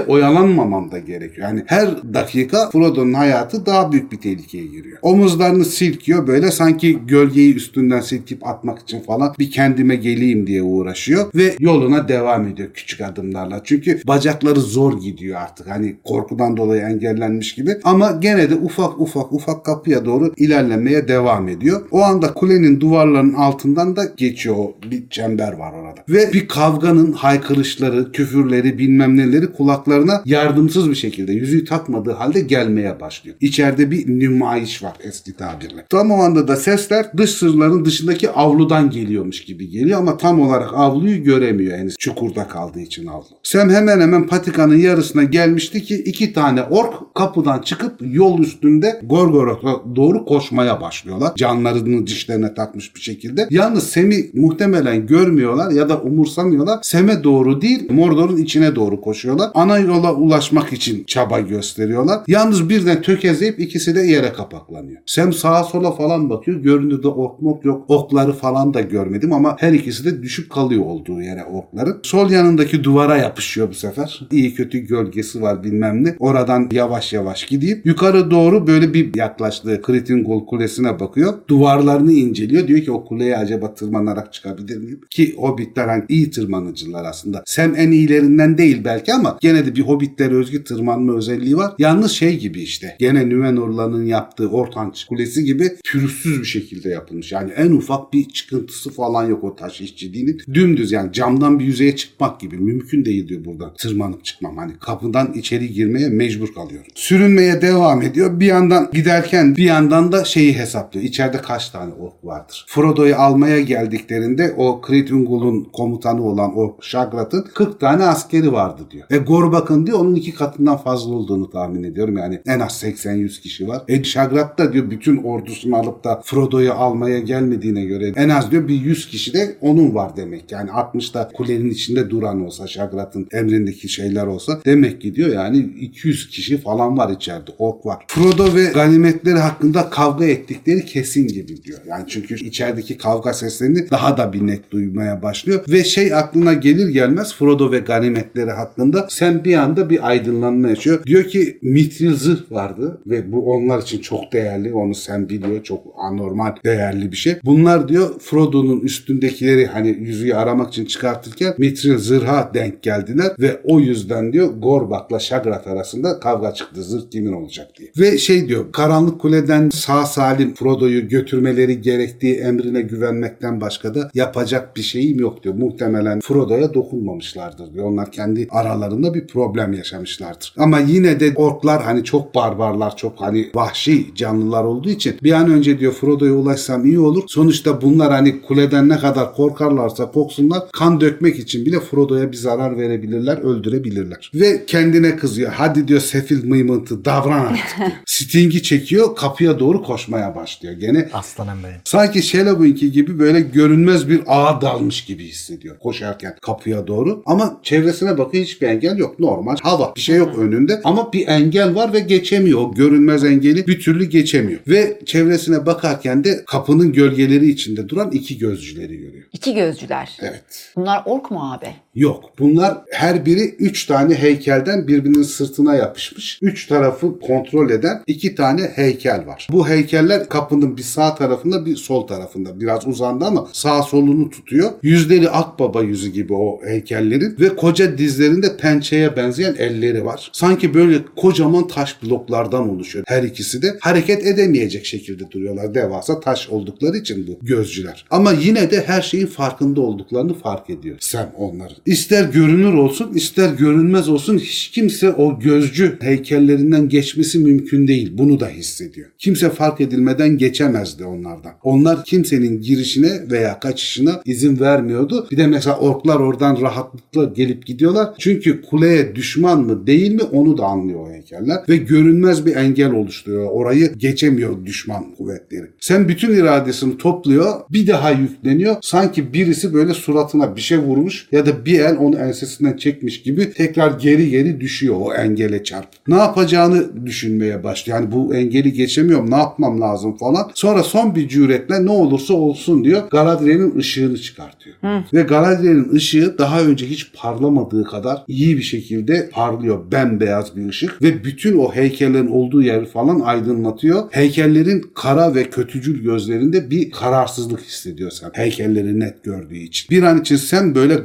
oyalanmamam da gerekiyor. Yani her dakika Frodo'nun hayatı daha büyük bir tehlikeye giriyor. Omuzlarını silkiyor böyle sanki gölgeyi üstünden silkip atmak için falan bir kendime geleyim diye uğraşıyor ve yoluna devam ediyor küçük adımlarla. Çünkü bacakları zor gidiyor artık. Hani korkudan dolayı engellenmiş gibi ama gene de ufak ufak ufak kapıya doğru ilerlemeye devam ediyor. O anda kulenin duvarlarının altından da geçiyor bir çember var orada. Ve bir kavganın haykırışları, küfürleri, bilmem neleri kulaklarına yardımsız bir şekilde yüzüğü takmadığı halde gelmeye başlıyor. İçeride bir nümayiş var eski tabirle. Tam o anda da sesler dış sırların dışındaki avludan geliyormuş gibi geliyor ama tam olarak avluyu göremiyor henüz çukurda kaldığı için avlu. Sam hemen hemen patikanın yarısına gelmişti ki iki tane ork kapıdan çıkıp yol üstünde Gorgoroth'a doğru koşmaya başlıyorlar. Canlarını dişlerine takmış bir şekilde. Yalnız Sem'i muhtemelen görmüyorlar ya da umursamıyorlar. Sem'e doğru değil Mordor'un içine doğru koşuyorlar. Ana yola ulaşmak için çaba gösteriyorlar. Yalnız birden tökezleyip ikisi de yere kapaklanıyor. Sem sağa sola falan bakıyor. Göründüğünde ok mok yok. Okları falan da görmedim ama her ikisi de düşüp kalıyor olduğu yere okların. Sol yanındaki duvara yapışıyor bu sefer. İyi kötü gölgesi var bilmem ne. Oradan yavaş yavaş gidip yukarı doğru böyle bir yaklaştığı Kritin Gol Kulesi'ne bakıyor. Duvarlarını inceliyor. Diyor ki o kuleye acaba tırmanarak çıkabilir miyim? Ki hobbitler hani iyi tırmanıcılar aslında. Sem en iyilerinden değil belki ama gene de bir hobbitlere özgü tırmanma özelliği var. Yalnız şey gibi işte. Gene Nümenorların yaptığı Ortanç Kulesi gibi pürüzsüz bir şekilde yapılmış. Yani en ufak bir çıkıntısı falan yok o taş işçiliğinin. Dümdüz yani camdan bir yüzeye çıkmak gibi. Mümkün değil diyor buradan tırmanıp çıkmam. Hani kapıdan içeri girmeye mecbur kalıyorum. Sürünmeye devam ediyor. Bir yandan giderken bir yandan da şeyi hesaplıyor. İçeride kaç tane ork vardır? Frodo'yu almaya geldiklerinde o Crit Ungol'un komutanı olan o Shagrat'ın 40 tane askeri vardı diyor. E Gorbak'ın diyor onun iki katından fazla olduğunu tahmin ediyorum. Yani en az 80-100 kişi var. E Shagrat da diyor bütün ordusunu alıp da Frodo'yu almaya gelmediğine göre en az diyor bir 100 kişi de onun var demek. Yani 60'da kulenin içinde duran olsa Shagrat'ın emrindeki şeyler olsa demek ki diyor yani 200 kişi falan var içeride. Ork var. Frodo ve ganimetleri hakkında kavga ettikleri kesin gibi diyor. Yani çünkü içerideki kavga seslerini daha da bir net duymaya başlıyor. Ve şey aklına gelir gelmez Frodo ve ganimetleri hakkında sen bir anda bir aydınlanma yaşıyor. Diyor ki mitril zırh vardı ve bu onlar için çok değerli. Onu sen biliyor. Çok anormal değerli bir şey. Bunlar diyor Frodo'nun üstündekileri hani yüzüğü aramak için çıkartırken mitril zırha denk geldiler ve o yüzden diyor Gorbak'la Shagrat arasında kavga çıktı. Zırh kimin olacak diye. Ve şey diyor Karanlık Kule'den sağ salim Frodo'yu götürmeleri gerektiği emrine güvenmekten başka da yapacak bir şeyim yok diyor. Muhtemelen Frodo'ya dokunmamışlardır diyor. Onlar kendi aralarında bir problem yaşamışlardır. Ama yine de orklar hani çok barbarlar, çok hani vahşi canlılar olduğu için bir an önce diyor Frodo'ya ulaşsam iyi olur. Sonuçta bunlar hani kuleden ne kadar korkarlarsa korksunlar kan dökmek için bile Frodo'ya bir zarar verebilirler, öldürebilirler. Ve kendine kızıyor. Hadi diyor sefil mıymıntı davran artık diyor. *laughs* Sting'i çekiyor kapıya doğru koşmaya başlıyor. Gene Aslanım benim. Sanki Shellow'unki gibi böyle görünmez bir ağa dalmış gibi hissediyor koşarken kapıya doğru. Ama çevresine bakıyor hiçbir engel yok. Normal hava. Bir şey yok önünde ama bir engel var ve geçemiyor. O görünmez engeli bir türlü geçemiyor. Ve çevresine bakarken de kapının gölgeleri içinde duran iki gözcüleri görüyor. İki gözcüler. Evet. Bunlar ork mu abi? Yok. Bunlar her biri üç tane heykelden birbirinin sırtına yapışmış. Üç tarafı kontrol eden iki tane heykel var. Bu heykeller kapının bir sağ tarafında bir sol tarafında. Biraz uzandı ama sağ solunu tutuyor. Yüzleri akbaba yüzü gibi o heykellerin ve koca dizlerinde pençeye benzeyen elleri var. Sanki böyle kocaman taş bloklardan oluşuyor. Her ikisi de hareket edemeyecek şekilde duruyorlar. Devasa taş oldukları için bu gözcüler. Ama yine de her şeyin farkında olduklarını fark ediyor Sam onların. İster görünür olsun ister görünmez olsun hiç kimse o gözcü heykellerinden geçmesi mümkün değil. Bunu da hissediyor. Kimse fark edilmeden geçemezdi onlardan. Onlar kimsenin girişine veya kaçışına izin vermiyordu. Bir de mesela orklar oradan rahatlıkla gelip gidiyorlar. Çünkü kuleye düşman mı değil mi onu da anlıyor o heykeller. Ve görünmez bir engel oluşturuyor. Orayı geçemiyor düşman kuvvetleri. Sen bütün iradesini topluyor. Bir daha yükleniyor. Sanki birisi böyle suratına bir şey vurmuş ya da bir el onu ensesinden çekmiş gibi tekrar geri geri düşüyor o engele çarp. Ne yapacağını düşünmeye başlıyor. Yani bu engeli geçemiyorum ne yapmam lazım falan. Sonra son bir cüretle ne olursa olsun diyor. Galadriel'in ışığını çıkartıyor. Ve Galadriel'in ışığı daha önce hiç parlamadığı kadar iyi bir şekilde parlıyor. Bembeyaz bir ışık ve bütün o heykellerin olduğu yeri falan aydınlatıyor. Heykellerin kara ve kötücül gözlerinde bir kararsızlık hissediyor sen. Heykelleri net gördüğü için. Bir an için sen böyle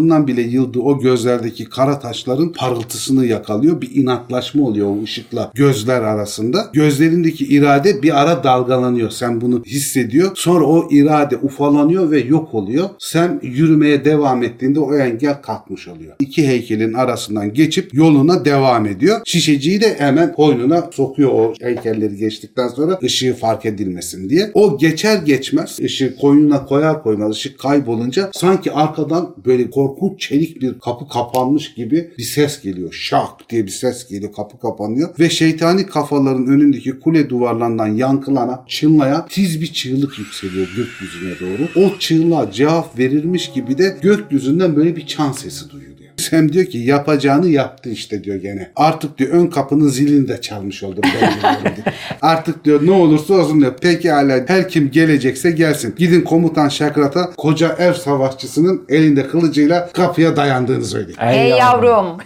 garazlarından bile yıldığı o gözlerdeki kara taşların parıltısını yakalıyor. Bir inatlaşma oluyor o ışıkla gözler arasında. Gözlerindeki irade bir ara dalgalanıyor. Sen bunu hissediyor. Sonra o irade ufalanıyor ve yok oluyor. Sen yürümeye devam ettiğinde o engel kalkmış oluyor. İki heykelin arasından geçip yoluna devam ediyor. Şişeciyi de hemen koynuna sokuyor o heykelleri geçtikten sonra ışığı fark edilmesin diye. O geçer geçmez ışığı koynuna koyar koymaz ışık kaybolunca sanki arkadan böyle korkunç çelik bir kapı kapanmış gibi bir ses geliyor. Şak diye bir ses geliyor. Kapı kapanıyor ve şeytani kafaların önündeki kule duvarlarından yankılana, çınlaya tiz bir çığlık yükseliyor gökyüzüne doğru. O çığlığa cevap verilmiş gibi de gökyüzünden böyle bir çan sesi duyuyor. Sam diyor ki yapacağını yaptı işte diyor gene. Artık diyor ön kapının zilini de çalmış oldum. *laughs* Artık diyor ne olursa olsun diyor. Pekala her kim gelecekse gelsin. Gidin komutan Şakrat'a koca ev savaşçısının elinde kılıcıyla kapıya dayandığını söyleyin. Ey yavrum.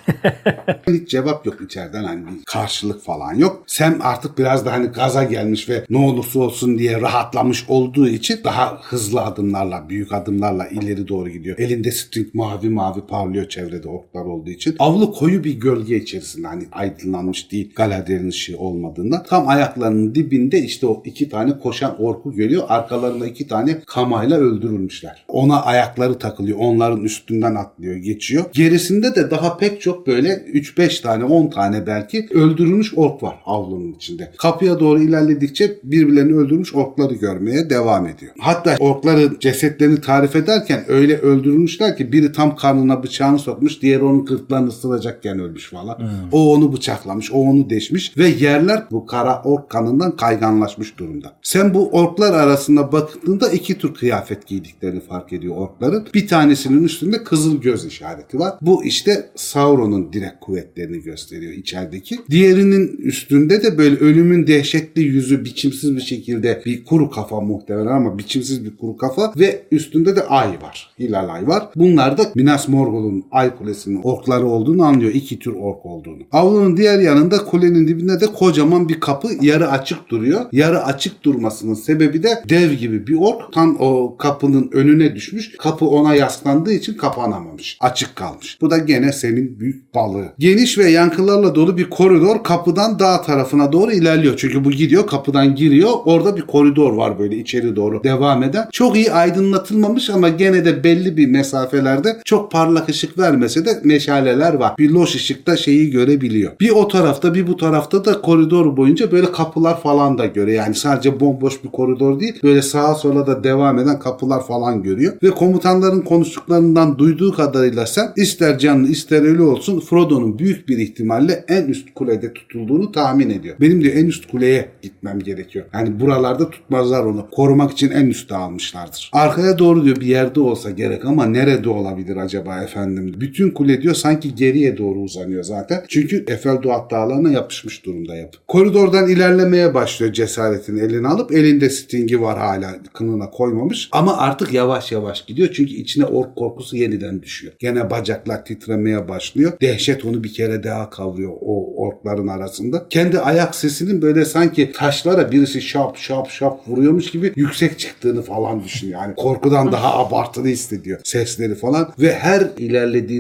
*laughs* Hiç cevap yok içeriden hani bir karşılık falan yok. Sam artık biraz da hani gaza gelmiş ve ne olursa olsun diye rahatlamış olduğu için daha hızlı adımlarla, büyük adımlarla ileri doğru gidiyor. Elinde string mavi mavi parlıyor çevrede içeride orklar olduğu için. Avlu koyu bir gölge içerisinde hani aydınlanmış değil Galadriel'in ışığı olmadığında. Tam ayaklarının dibinde işte o iki tane koşan orku görüyor. Arkalarında iki tane kamayla öldürülmüşler. Ona ayakları takılıyor. Onların üstünden atlıyor, geçiyor. Gerisinde de daha pek çok böyle 3-5 tane, 10 tane belki öldürülmüş ork var avlunun içinde. Kapıya doğru ilerledikçe birbirlerini öldürmüş orkları görmeye devam ediyor. Hatta orkların cesetlerini tarif ederken öyle öldürülmüşler ki biri tam karnına bıçağını sokmuş, diğeri onun gırtlağını ısıracakken ölmüş falan. O onu bıçaklamış, o onu deşmiş ve yerler bu kara ork kanından kayganlaşmış durumda. Sen bu orklar arasında baktığında iki tür kıyafet giydiklerini fark ediyor orkların. Bir tanesinin üstünde kızıl göz işareti var. Bu işte Sauron'un direkt kuvvetlerini gösteriyor içerideki. Diğerinin üstünde de böyle ölümün dehşetli yüzü biçimsiz bir şekilde bir kuru kafa muhtemelen ama biçimsiz bir kuru kafa ve üstünde de ay var. Hilal ay var. Bunlar da Minas Morgul'un ay kulesinin orkları olduğunu anlıyor. İki tür ork olduğunu. Avlunun diğer yanında kulenin dibinde de kocaman bir kapı yarı açık duruyor. Yarı açık durmasının sebebi de dev gibi bir ork tam o kapının önüne düşmüş. Kapı ona yaslandığı için kapanamamış. Açık kalmış. Bu da gene senin büyük balığı. Geniş ve yankılarla dolu bir koridor kapıdan dağ tarafına doğru ilerliyor. Çünkü bu gidiyor kapıdan giriyor. Orada bir koridor var böyle içeri doğru devam eden. Çok iyi aydınlatılmamış ama gene de belli bir mesafelerde çok parlak ışık vermese de meşaleler var. Bir loş ışıkta şeyi görebiliyor. Bir o tarafta bir bu tarafta da koridor boyunca böyle kapılar falan da görüyor. Yani sadece bomboş bir koridor değil. Böyle sağa sola da devam eden kapılar falan görüyor. Ve komutanların konuştuklarından duyduğu kadarıyla sen ister canlı ister ölü olsun Frodo'nun büyük bir ihtimalle en üst kulede tutulduğunu tahmin ediyor. Benim diyor en üst kuleye gitmem gerekiyor. Yani buralarda tutmazlar onu. Korumak için en üstte almışlardır. Arkaya doğru diyor bir yerde olsa gerek ama nerede olabilir acaba efendim? Bütün kule diyor sanki geriye doğru uzanıyor zaten. Çünkü Efelduat dağlarına yapışmış durumda yapı. Koridordan ilerlemeye başlıyor cesaretini eline alıp elinde stingi var hala kınına koymamış ama artık yavaş yavaş gidiyor çünkü içine ork korkusu yeniden düşüyor. Gene bacaklar titremeye başlıyor. Dehşet onu bir kere daha kavruyor o orkların arasında. Kendi ayak sesinin böyle sanki taşlara birisi şap şap şap vuruyormuş gibi yüksek çıktığını falan düşünüyor. Yani korkudan daha abartılı hissediyor sesleri falan ve her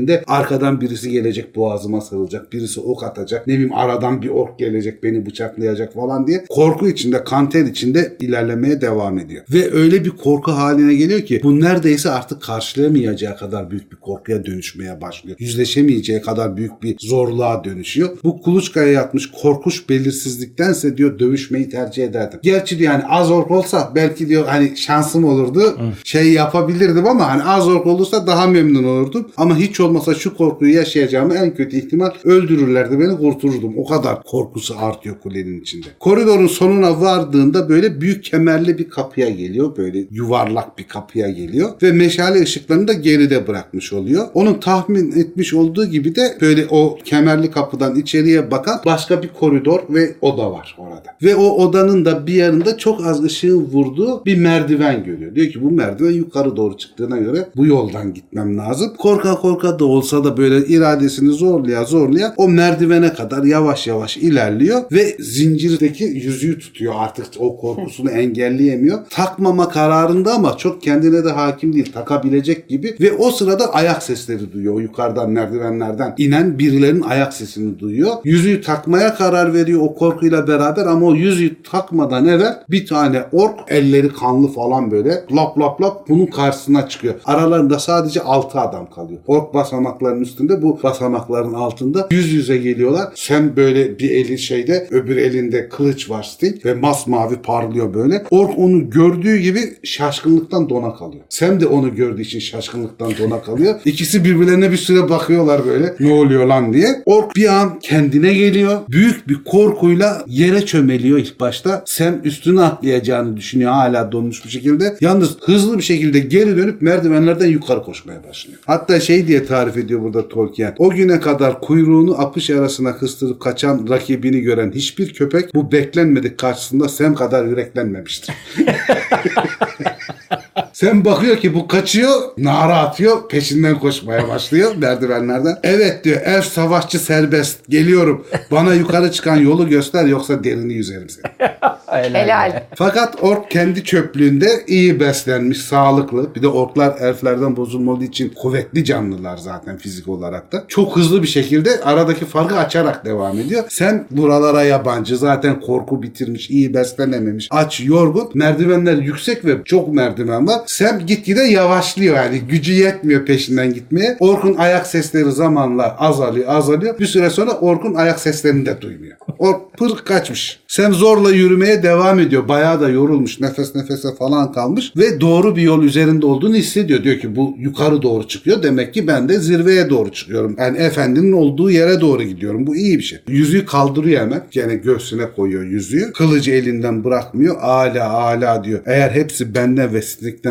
ilerlediğinde arkadan birisi gelecek boğazıma sarılacak, birisi ok atacak, ne bileyim aradan bir ork gelecek beni bıçaklayacak falan diye korku içinde, kanter içinde ilerlemeye devam ediyor. Ve öyle bir korku haline geliyor ki bu neredeyse artık karşılayamayacağı kadar büyük bir korkuya dönüşmeye başlıyor. Yüzleşemeyeceği kadar büyük bir zorluğa dönüşüyor. Bu kuluçkaya yatmış korkuş belirsizliktense diyor dövüşmeyi tercih ederdim. Gerçi diyor yani az ork olsa belki diyor hani şansım olurdu. Şey yapabilirdim ama hani az ork olursa daha memnun olurdum. Ama hiç olmasa şu korkuyu yaşayacağımı en kötü ihtimal öldürürlerdi beni kurtulurdum. O kadar korkusu artıyor kulenin içinde. Koridorun sonuna vardığında böyle büyük kemerli bir kapıya geliyor. Böyle yuvarlak bir kapıya geliyor. Ve meşale ışıklarını da geride bırakmış oluyor. Onun tahmin etmiş olduğu gibi de böyle o kemerli kapıdan içeriye bakan başka bir koridor ve oda var orada. Ve o odanın da bir yanında çok az ışığın vurduğu bir merdiven görüyor. Diyor ki bu merdiven yukarı doğru çıktığına göre bu yoldan gitmem lazım. Korka korka da olsa da böyle iradesini zorlaya zorlaya o merdivene kadar yavaş yavaş ilerliyor ve zincirdeki yüzüğü tutuyor artık o korkusunu engelleyemiyor. Takmama kararında ama çok kendine de hakim değil takabilecek gibi ve o sırada ayak sesleri duyuyor. O yukarıdan merdivenlerden inen birilerinin ayak sesini duyuyor. Yüzüğü takmaya karar veriyor o korkuyla beraber ama o yüzüğü takmadan evvel bir tane ork elleri kanlı falan böyle lap lap lap bunun karşısına çıkıyor. Aralarında sadece 6 adam kalıyor. Ork basamakların üstünde bu basamakların altında yüz yüze geliyorlar. Sen böyle bir eli şeyde öbür elinde kılıç var Sting ve masmavi parlıyor böyle. Ork onu gördüğü gibi şaşkınlıktan dona kalıyor. Sam de onu gördüğü için şaşkınlıktan dona kalıyor. İkisi birbirlerine bir süre bakıyorlar böyle ne oluyor lan diye. Ork bir an kendine geliyor. Büyük bir korkuyla yere çömeliyor ilk başta. Sam üstüne atlayacağını düşünüyor hala donmuş bir şekilde. Yalnız hızlı bir şekilde geri dönüp merdivenlerden yukarı koşmaya başlıyor. Hatta şey diye tarif ediyor burada Tolkien. O güne kadar kuyruğunu apış arasına kıstırıp kaçan rakibini gören hiçbir köpek bu beklenmedik karşısında Sam kadar yüreklenmemiştir. *laughs* Sen bakıyor ki bu kaçıyor, nara atıyor, peşinden koşmaya başlıyor *laughs* merdivenlerden. Evet diyor, ev savaşçı serbest, geliyorum. Bana yukarı çıkan yolu göster yoksa derini yüzerim seni. *laughs* Helal. Fakat ork kendi çöplüğünde iyi beslenmiş, sağlıklı. Bir de orklar elflerden bozulmadığı için kuvvetli canlılar zaten fizik olarak da. Çok hızlı bir şekilde aradaki farkı açarak devam ediyor. Sen buralara yabancı, zaten korku bitirmiş, iyi beslenememiş, aç, yorgun. Merdivenler yüksek ve çok merdiven var. Sen gitgide yavaşlıyor yani gücü yetmiyor peşinden gitmeye. Orkun ayak sesleri zamanla azalıyor, azalıyor. Bir süre sonra Orkun ayak seslerini de duymuyor. Ork pır kaçmış. Sen zorla yürümeye devam ediyor. Bayağı da yorulmuş. Nefes nefese falan kalmış. Ve doğru bir yol üzerinde olduğunu hissediyor. Diyor ki bu yukarı doğru çıkıyor. Demek ki ben de zirveye doğru çıkıyorum. Yani efendinin olduğu yere doğru gidiyorum. Bu iyi bir şey. Yüzüğü kaldırıyor hemen. Yani göğsüne koyuyor yüzüğü. Kılıcı elinden bırakmıyor. Ala ala diyor. Eğer hepsi benden ve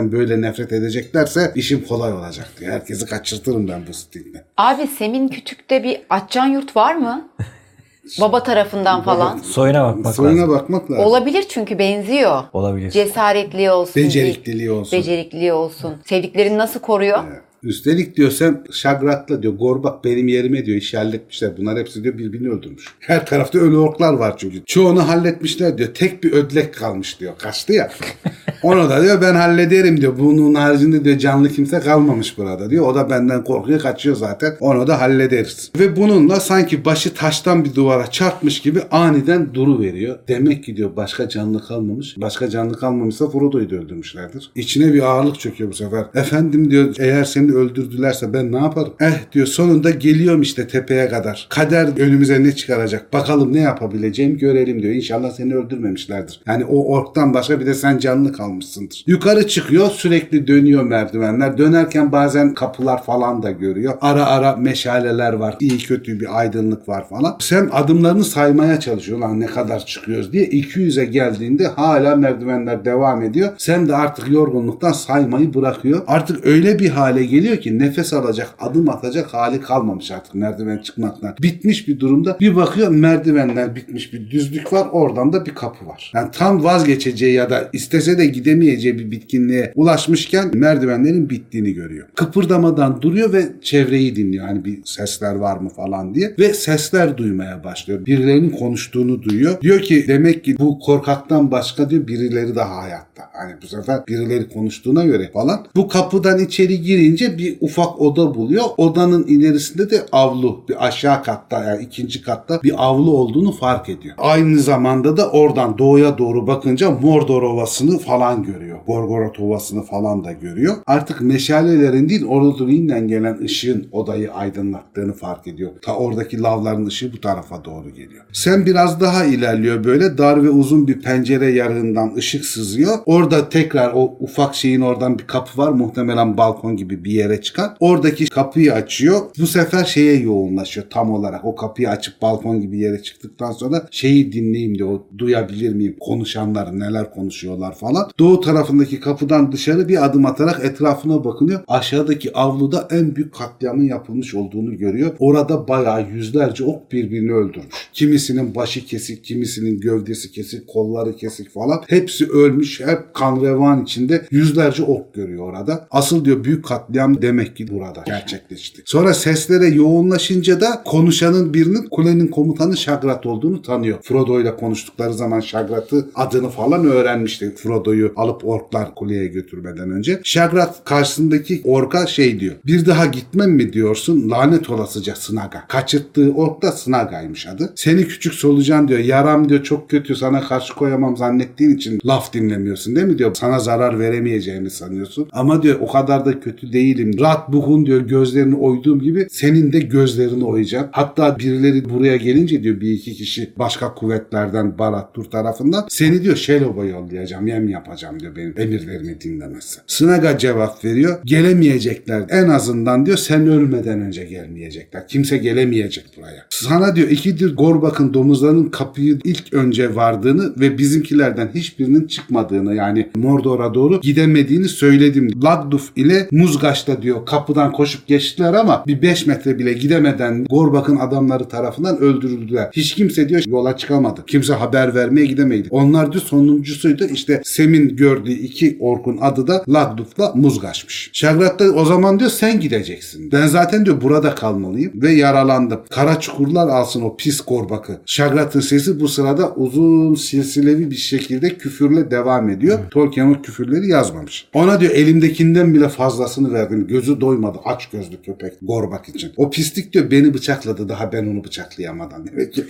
Sting'den böyle nefret edeceklerse işim kolay olacak diyor. Herkesi kaçırtırım ben bu Sting'den. Abi Semin Küçük'te bir Atcan Yurt var mı? *laughs* Baba tarafından falan. Soyuna bakmak Soyuna lazım. bakmak lazım. Olabilir çünkü benziyor. Olabilir. Cesaretli olsun. Becerikliliği olsun. Becerikli olsun. Sevdiklerini nasıl koruyor? Üstelik diyor sen Şagrat'la diyor Gorbak benim yerime diyor işi halletmişler. Bunlar hepsi diyor birbirini öldürmüş. Her tarafta ölü orklar var çünkü. Çoğunu halletmişler diyor. Tek bir ödlek kalmış diyor. Kaçtı ya. *laughs* Onu da diyor ben hallederim diyor. Bunun haricinde diyor canlı kimse kalmamış burada diyor. O da benden korkuyor kaçıyor zaten. Onu da hallederiz. Ve bununla sanki başı taştan bir duvara çarpmış gibi aniden duru veriyor. Demek ki diyor başka canlı kalmamış. Başka canlı kalmamışsa Frodo'yu da öldürmüşlerdir. İçine bir ağırlık çöküyor bu sefer. Efendim diyor eğer öldürdülerse ben ne yaparım? Eh diyor sonunda geliyorum işte tepeye kadar. Kader önümüze ne çıkaracak? Bakalım ne yapabileceğim görelim diyor. İnşallah seni öldürmemişlerdir. Yani o orktan başka bir de sen canlı kalmışsındır. Yukarı çıkıyor sürekli dönüyor merdivenler. Dönerken bazen kapılar falan da görüyor. Ara ara meşaleler var. İyi kötü bir aydınlık var falan. Sen adımlarını saymaya çalışıyor. Lan ne kadar çıkıyoruz diye. 200'e geldiğinde hala merdivenler devam ediyor. Sen de artık yorgunluktan saymayı bırakıyor. Artık öyle bir hale geliyor ki nefes alacak, adım atacak hali kalmamış artık merdiven çıkmaktan. Bitmiş bir durumda. Bir bakıyor merdivenler bitmiş bir düzlük var. Oradan da bir kapı var. Yani tam vazgeçeceği ya da istese de gidemeyeceği bir bitkinliğe ulaşmışken merdivenlerin bittiğini görüyor. Kıpırdamadan duruyor ve çevreyi dinliyor. Hani bir sesler var mı falan diye. Ve sesler duymaya başlıyor. Birilerinin konuştuğunu duyuyor. Diyor ki demek ki bu korkaktan başka diyor birileri daha hayatta. Hani bu sefer birileri konuştuğuna göre falan. Bu kapıdan içeri girince bir ufak oda buluyor. Odanın ilerisinde de avlu. Bir aşağı katta yani ikinci katta bir avlu olduğunu fark ediyor. Aynı zamanda da oradan doğuya doğru bakınca Mordor Ovası'nı falan görüyor. Gorgoroth Ovası'nı falan da görüyor. Artık meşalelerin değil Orodruin'den gelen ışığın odayı aydınlattığını fark ediyor. Ta oradaki lavların ışığı bu tarafa doğru geliyor. Sen biraz daha ilerliyor böyle dar ve uzun bir pencere yarığından ışık sızıyor. Orada tekrar o ufak şeyin oradan bir kapı var. Muhtemelen balkon gibi bir yere çıkan. Oradaki kapıyı açıyor. Bu sefer şeye yoğunlaşıyor tam olarak. O kapıyı açıp balkon gibi yere çıktıktan sonra şeyi dinleyeyim diyor. Duyabilir miyim? Konuşanlar neler konuşuyorlar falan. Doğu tarafındaki kapıdan dışarı bir adım atarak etrafına bakınıyor. Aşağıdaki avluda en büyük katliamın yapılmış olduğunu görüyor. Orada bayağı yüzlerce ok birbirini öldürmüş. Kimisinin başı kesik, kimisinin gövdesi kesik, kolları kesik falan. Hepsi ölmüş. Hep kan revan içinde yüzlerce ok görüyor orada. Asıl diyor büyük katliam demek ki burada gerçekleşti. Sonra seslere yoğunlaşınca da konuşanın birinin kulenin komutanı Şagrat olduğunu tanıyor. Frodo ile konuştukları zaman Şagrat'ı adını falan öğrenmişti. Frodo'yu alıp orklar kuleye götürmeden önce. Şagrat karşısındaki orka şey diyor. Bir daha gitmem mi diyorsun? Lanet olasıca Snaga. Kaçırttığı ork da Snaga'ymış adı. Seni küçük solucan diyor. Yaram diyor çok kötü sana karşı koyamam zannettiğin için laf dinlemiyorsun değil mi diyor. Sana zarar veremeyeceğimi sanıyorsun. Ama diyor o kadar da kötü değilim. Rahat bugün diyor gözlerini oyduğum gibi senin de gözlerini oyacağım. Hatta birileri buraya gelince diyor bir iki kişi başka kuvvetlerden Barad-dûr tarafından seni diyor Şelob'a yollayacağım. Yem yapacağım diyor benim emirlerimi dinlemezsen. Snaga cevap veriyor. Gelemeyecekler. En azından diyor sen ölmeden önce gelmeyecekler. Kimse gelemeyecek buraya. Sana diyor ikidir Gorbak'ın domuzlarının kapıyı ilk önce vardığını ve bizimkilerden hiçbirinin çıkmadığını Saruman'la yani Mordor'a doğru gidemediğini söyledim. Lagduf ile Muzgaş'ta diyor kapıdan koşup geçtiler ama bir 5 metre bile gidemeden Gorbak'ın adamları tarafından öldürüldüler. Hiç kimse diyor yola çıkamadı. Kimse haber vermeye gidemeydi. Onlar diyor sonuncusuydu. İşte Sem'in gördüğü iki orkun adı da Lagduf'la Muzgaş'mış. Şagrat da o zaman diyor sen gideceksin. Ben zaten diyor burada kalmalıyım ve yaralandım. Kara çukurlar alsın o pis Gorbak'ı. Şagrat'ın sesi bu sırada uzun silsilevi bir şekilde küfürle devam ediyor. Tolkien o küfürleri yazmamış. Ona diyor elimdekinden bile fazlasını verdim. Gözü doymadı aç gözlü köpek Gorbak için. O pislik diyor beni bıçakladı daha ben onu bıçaklayamadan. *laughs* Demek ki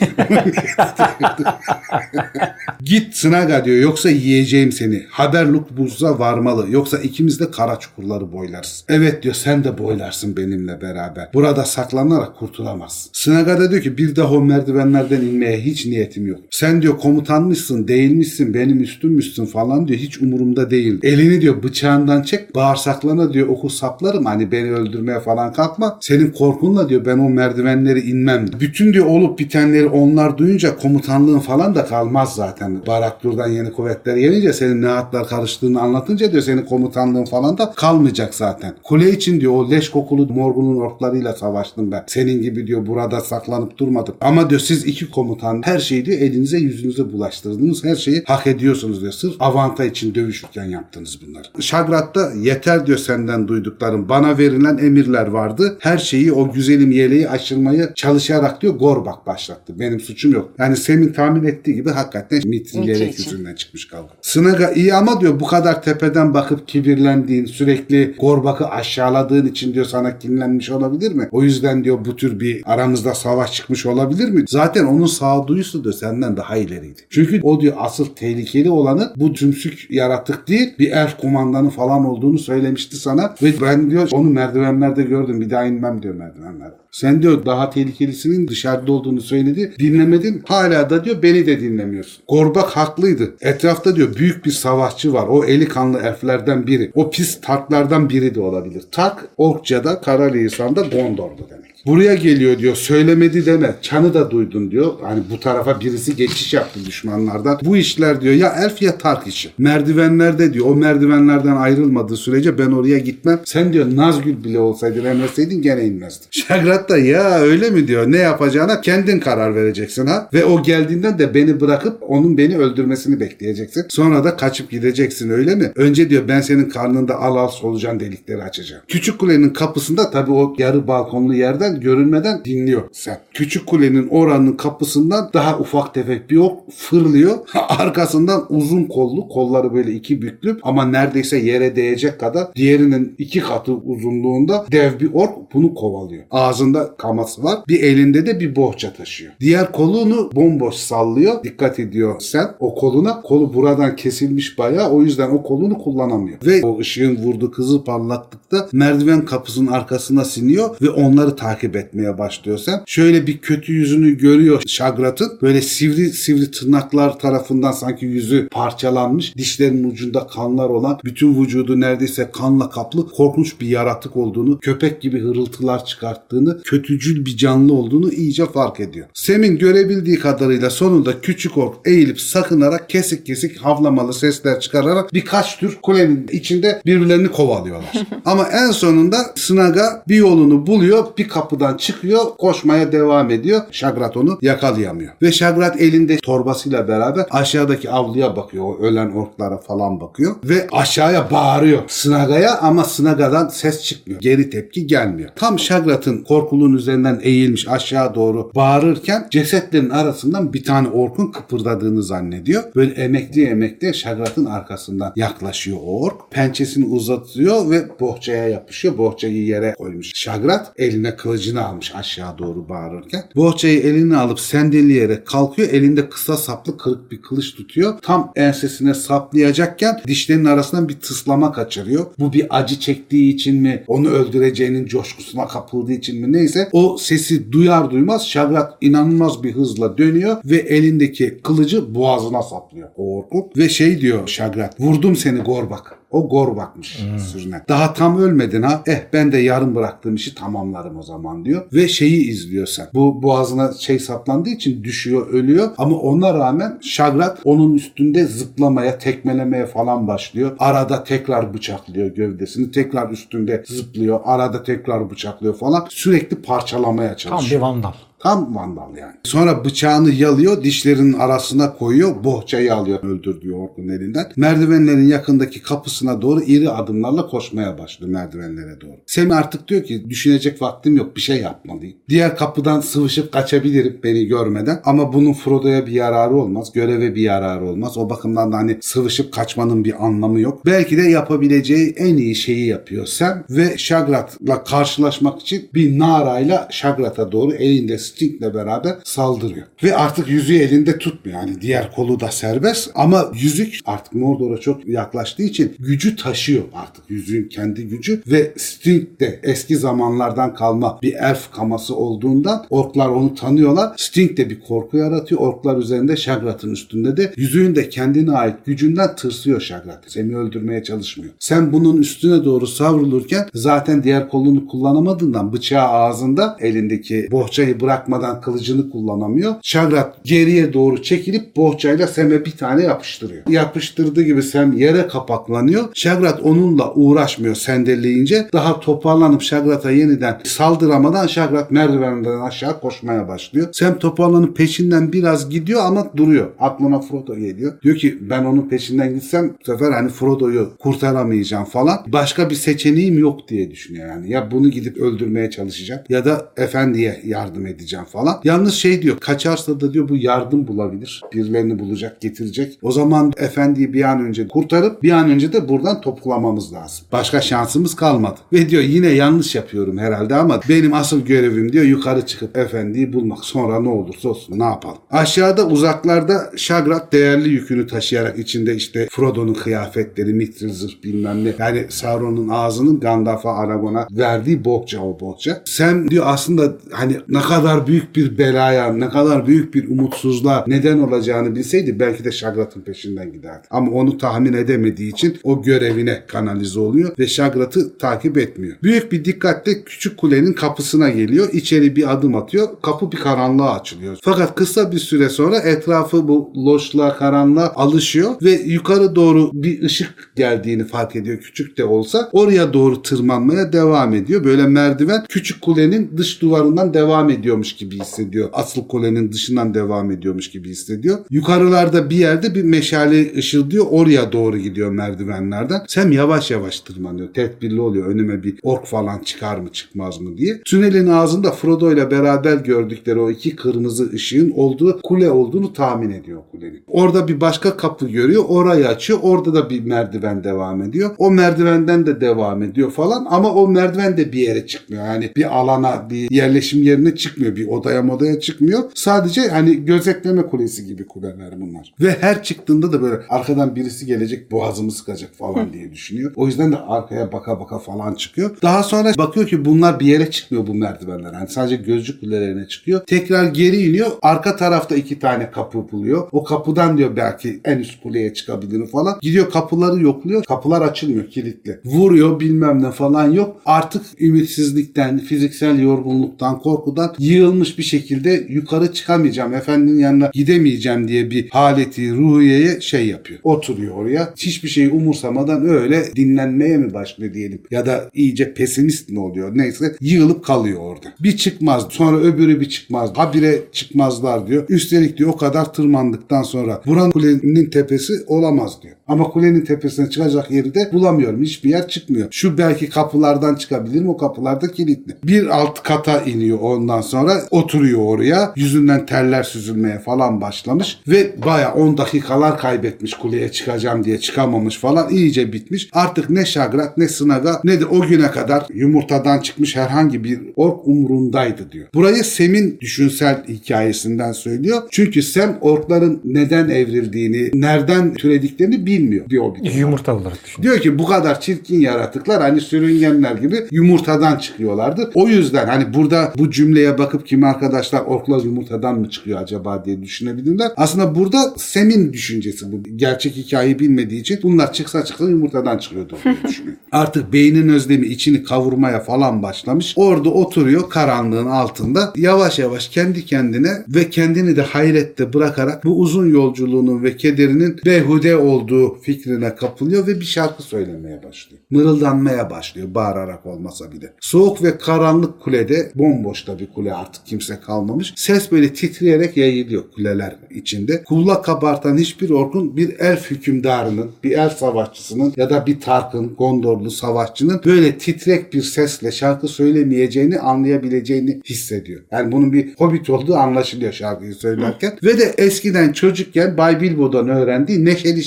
Git Sınaga diyor yoksa yiyeceğim seni. Haberluk buzza varmalı yoksa ikimiz de kara çukurları boylarız. Evet diyor sen de boylarsın benimle beraber. Burada saklanarak kurtulamazsın. Sınaga da diyor ki bir daha o merdivenlerden inmeye hiç niyetim yok. Sen diyor komutanmışsın değilmişsin benim üstünmüşsün falan diyor hiç umurumda değil. Elini diyor bıçağından çek bağırsaklarına diyor oku saplarım hani beni öldürmeye falan kalkma. Senin korkunla diyor ben o merdivenleri inmem. Bütün diyor olup bitenleri onlar duyunca komutanlığın falan da kalmaz zaten. Baraktur'dan yeni kuvvetler gelince senin ne hatlar karıştığını anlatınca diyor senin komutanlığın falan da kalmayacak zaten. Kule için diyor o leş kokulu Morgun'un orklarıyla savaştım ben. Senin gibi diyor burada saklanıp durmadım. Ama diyor siz iki komutan her şeyi diyor elinize yüzünüze bulaştırdınız. Her şeyi hak ediyorsunuz diyor. Sırf avanta için dövüşürken yaptınız bunları. Şagrat'ta yeter diyor senden duyduklarım. Bana verilen emirler vardı. Her şeyi o güzelim yeleği aşırmaya çalışarak diyor Gorbak başlattı. Benim suçum yok. Yani Sem'in tahmin ettiği gibi hakikaten mitri yelek yüzünden çıkmış kavga. Sınaga iyi ama diyor bu kadar tepeden bakıp kibirlendiğin, sürekli Gorbak'ı aşağıladığın için diyor sana kinlenmiş olabilir mi? O yüzden diyor bu tür bir aramızda savaş çıkmış olabilir mi? Zaten onun sağduyusu da senden daha ileriydi. Çünkü o diyor asıl tehlikeli olanı bu tümsük yaratık değil bir elf kumandanı falan olduğunu söylemişti sana ve ben diyor onu merdivenlerde gördüm bir daha inmem diyor merdivenlerde. Sen diyor daha tehlikelisinin dışarıda olduğunu söyledi. Dinlemedin. Hala da diyor beni de dinlemiyorsun. Gorbak haklıydı. Etrafta diyor büyük bir savaşçı var. O eli kanlı elflerden biri. O pis Tarklardan biri de olabilir. Tark Orkça'da Kara Lisan'da Gondor'du demek. Buraya geliyor diyor söylemedi deme. Çanı da duydun diyor. Hani bu tarafa birisi geçiş yaptı düşmanlardan. Bu işler diyor ya elf ya Tark işi. Merdivenlerde diyor o merdivenlerden ayrılmadığı sürece ben oraya gitmem. Sen diyor Nazgül bile olsaydın emretseydin gene inmezdin. *laughs* Şagrat da ya öyle mi diyor ne yapacağına kendin karar vereceksin ha. Ve o geldiğinden de beni bırakıp onun beni öldürmesini bekleyeceksin. Sonra da kaçıp gideceksin öyle mi? Önce diyor ben senin karnında al al solucan delikleri açacağım. Küçük kulenin kapısında tabii o yarı balkonlu yerden görünmeden dinliyor sen. Küçük kulenin oranın kapısından daha ufak tefek bir ok fırlıyor. *laughs* Arkasından uzun kollu kolları böyle iki büklüm ama neredeyse yere değecek kadar diğerinin iki katı uzunluğunda dev bir ork bunu kovalıyor. Ağzında kaması var. Bir elinde de bir bohça taşıyor. Diğer kolunu bomboş sallıyor. Dikkat ediyor sen o koluna. Kolu buradan kesilmiş bayağı o yüzden o kolunu kullanamıyor. Ve o ışığın vurduğu kızıl parlaklıkta merdiven kapısının arkasına siniyor ve onları takip etmeye başlıyor sen. Şöyle bir kötü yüzünü görüyor Şagrat'ın. Böyle sivri sivri tırnaklar tarafından sanki yüzü parçalanmış. Dişlerinin ucunda kanlar olan bütün vücudu neredeyse kanla kaplı korkunç bir yaratık olduğunu, köpek gibi hırıltılar çıkarttığını, kötücül bir canlı olduğunu iyice fark ediyor. Sem'in görebildiği kadarıyla sonunda küçük ork eğilip sakınarak kesik kesik havlamalı sesler çıkararak birkaç tür kulenin içinde birbirlerini kovalıyorlar. *laughs* Ama en sonunda Snaga bir yolunu buluyor, bir kapıdan çıkıyor, koşmaya devam ediyor. Şagrat onu yakalayamıyor. Ve Şagrat elinde torbasıyla beraber aşağıdaki avluya bakıyor. O ölen orklara falan bakıyor. Ve aşağıya bağırıyor Snaga'ya ama Snaga'dan ses çıkmıyor. Geri tepki gelmiyor. Tam Şagrat'ın korkulun üzerinden eğilmiş aşağı doğru bağırırken cesetlerin arasından bir tane orkun kıpırdadığını zannediyor. Böyle emekli emekli Şagrat'ın arkasından yaklaşıyor o ork. Pençesini uzatıyor ve bohçaya yapışıyor. Bohçayı yere koymuş. Şagrat eline kılıcını almış aşağı doğru bağırırken. Bohçayı eline alıp sendeleyerek kalkıyor. Elinde kısa saplı kırık bir kılıç tutuyor. Tam ensesine saplayacakken dişlerinin arasından bir tıslama kaçırıyor. Bu bir acı çektiği için mi, onu öldüreceğinin coşkusuna kapıldığı için mi neyse o sesi duyar duymaz Şagrat inanılmaz bir hızla dönüyor ve elindeki kılıcı boğazına saplıyor o orkun. Ve şey diyor Şagrat vurdum seni Gorbak. O gor bakmış sürüne. Daha tam ölmedin ha. Eh ben de yarım bıraktığım işi tamamlarım o zaman diyor. Ve şeyi izliyor sen. Bu boğazına şey saplandığı için düşüyor, ölüyor. Ama ona rağmen Şagrat onun üstünde zıplamaya, tekmelemeye falan başlıyor. Arada tekrar bıçaklıyor gövdesini. Tekrar üstünde zıplıyor. Arada tekrar bıçaklıyor falan. Sürekli parçalamaya Tam çalışıyor. bir vandal. Tam vandal yani. Sonra bıçağını yalıyor, dişlerinin arasına koyuyor, bohçayı alıyor öldürdüğü orkun elinden. Merdivenlerin yakındaki kapısına doğru iri adımlarla koşmaya başlıyor merdivenlere doğru. Semih artık diyor ki düşünecek vaktim yok bir şey yapmalıyım. Diğer kapıdan sıvışıp kaçabilirim beni görmeden ama bunun Frodo'ya bir yararı olmaz, göreve bir yararı olmaz. O bakımdan da hani sıvışıp kaçmanın bir anlamı yok. Belki de yapabileceği en iyi şeyi yapıyor Sam ve Shagrat'la karşılaşmak için bir narayla Shagrat'a doğru elinde Sting'le beraber saldırıyor. Ve artık yüzüğü elinde tutmuyor. Yani diğer kolu da serbest ama yüzük artık Mordor'a çok yaklaştığı için gücü taşıyor artık. Yüzüğün kendi gücü ve Sting de eski zamanlardan kalma bir elf kaması olduğundan orklar onu tanıyorlar. Sting de bir korku yaratıyor. Orklar üzerinde Shagrat'ın üstünde de yüzüğün de kendine ait gücünden tırsıyor Shagrat. Seni öldürmeye çalışmıyor. Sen bunun üstüne doğru savrulurken zaten diğer kolunu kullanamadığından bıçağı ağzında elindeki bohçayı bırakmadan kılıcını kullanamıyor. Shagrat geriye doğru çekilip bohçayla Sem'e bir tane yapıştırıyor. Yapıştırdığı gibi Sem yere kapaklanıyor. Shagrat onunla uğraşmıyor sendelleyince. Daha toparlanıp Shagrat'a yeniden saldıramadan Shagrat merdivenden aşağı koşmaya başlıyor. Sem toparlanıp peşinden biraz gidiyor ama duruyor. Aklına Frodo geliyor. Diyor ki ben onun peşinden gitsem bu sefer hani Frodo'yu kurtaramayacağım falan. Başka bir seçeneğim yok diye düşünüyor yani. Ya bunu gidip öldürmeye çalışacağım ya da efendiye yardım edeceğim falan. Yalnız şey diyor kaçarsa da diyor bu yardım bulabilir. Birilerini bulacak getirecek. O zaman efendiyi bir an önce kurtarıp bir an önce de buradan toplamamız lazım. Başka şansımız kalmadı. Ve diyor yine yanlış yapıyorum herhalde ama benim asıl görevim diyor yukarı çıkıp efendiyi bulmak. Sonra ne olursa olsun ne yapalım. Aşağıda uzaklarda Şagrat değerli yükünü taşıyarak içinde işte Frodo'nun kıyafetleri, mitril zırh bilmem ne. Yani Sauron'un ağzının Gandalf'a Aragorn'a verdiği bohça o bohça. Sen diyor aslında hani ne kadar büyük bir belaya, ne kadar büyük bir umutsuzluğa neden olacağını bilseydi belki de Şagrat'ın peşinden giderdi. Ama onu tahmin edemediği için o görevine kanalize oluyor ve Şagrat'ı takip etmiyor. Büyük bir dikkatle küçük kulenin kapısına geliyor. İçeri bir adım atıyor. Kapı bir karanlığa açılıyor. Fakat kısa bir süre sonra etrafı bu loşluğa, karanlığa alışıyor ve yukarı doğru bir ışık geldiğini fark ediyor. Küçük de olsa oraya doğru tırmanmaya devam ediyor. Böyle merdiven küçük kulenin dış duvarından devam ediyormuş gibi hissediyor. Asıl kulenin dışından devam ediyormuş gibi hissediyor. Yukarılarda bir yerde bir meşale ışıldıyor. Oraya doğru gidiyor merdivenlerden. Sam yavaş yavaş tırmanıyor. Tedbirli oluyor. Önüme bir ork falan çıkar mı çıkmaz mı diye. Tünelin ağzında Frodo ile beraber gördükleri o iki kırmızı ışığın olduğu kule olduğunu tahmin ediyor kulenin. Orada bir başka kapı görüyor. Orayı açıyor. Orada da bir merdiven devam ediyor. O merdivenden de devam ediyor falan ama o merdiven de bir yere çıkmıyor. Yani bir alana, bir yerleşim yerine çıkmıyor. Bir odaya modaya çıkmıyor. Sadece hani gözetleme kulesi gibi kuleler bunlar. Ve her çıktığında da böyle arkadan birisi gelecek boğazımı sıkacak falan diye düşünüyor. O yüzden de arkaya baka baka falan çıkıyor. Daha sonra bakıyor ki bunlar bir yere çıkmıyor bu merdivenler. Yani sadece gözcü kulelerine çıkıyor. Tekrar geri iniyor. Arka tarafta iki tane kapı buluyor. O kapıdan diyor belki en üst kuleye çıkabilirim falan. Gidiyor kapıları yokluyor. Kapılar açılmıyor kilitli. Vuruyor bilmem ne falan yok. Artık ümitsizlikten, fiziksel yorgunluktan, korkudan yığılmış bir şekilde yukarı çıkamayacağım. Efendinin yanına gidemeyeceğim diye bir haleti ruhiyeye şey yapıyor. Oturuyor oraya. Hiçbir şeyi umursamadan öyle dinlenmeye mi başlıyor diyelim. Ya da iyice pesimist mi oluyor neyse yığılıp kalıyor orada. Bir çıkmaz sonra öbürü bir çıkmaz. Habire çıkmazlar diyor. Üstelik diyor o kadar tırmandıktan sonra buranın kulenin tepesi olamaz diyor. Ama kulenin tepesine çıkacak yeri de bulamıyorum. Hiçbir yer çıkmıyor. Şu belki kapılardan çıkabilirim. O kapılar da kilitli. Bir alt kata iniyor ondan sonra oturuyor oraya. Yüzünden terler süzülmeye falan başlamış ve baya 10 dakikalar kaybetmiş kuleye çıkacağım diye çıkamamış falan. iyice bitmiş. Artık ne Şagrat ne Sınaga ne de o güne kadar yumurtadan çıkmış herhangi bir ork umrundaydı diyor. Burayı Sem'in düşünsel hikayesinden söylüyor. Çünkü Sem orkların neden evrildiğini, nereden türediklerini bilmiyor bir hobbit. olarak. Yumurta olarak düşün. Diyor ki bu kadar çirkin yaratıklar hani sürüngenler gibi yumurtadan çıkıyorlardı. O yüzden hani burada bu cümleye bakıp kim arkadaşlar orklar yumurtadan mı çıkıyor acaba diye düşünebilirler. Aslında burada Sem'in düşüncesi bu. Gerçek hikayeyi bilmediği için bunlar çıksa çıksa yumurtadan çıkıyordur diye *laughs* düşünüyor. Artık beynin özlemi içini kavurmaya falan başlamış. Orada oturuyor karanlığın altında. Yavaş yavaş kendi kendine ve kendini de hayrette bırakarak bu uzun yolculuğunun ve kederinin behude olduğu fikrine kapılıyor ve bir şarkı söylemeye başlıyor. Mırıldanmaya başlıyor bağırarak olmasa bile. Soğuk ve karanlık kulede bomboş da bir kule artık kimse kalmamış. Ses böyle titreyerek yayılıyor kuleler içinde. Kulla kabartan hiçbir orkun bir elf hükümdarının, bir elf savaşçısının ya da bir Tark'ın, Gondorlu savaşçının böyle titrek bir sesle şarkı söylemeyeceğini anlayabileceğini hissediyor. Yani bunun bir hobbit olduğu anlaşılıyor şarkıyı söylerken. Ve de eskiden çocukken Bay Bilbo'dan öğrendiği neşeli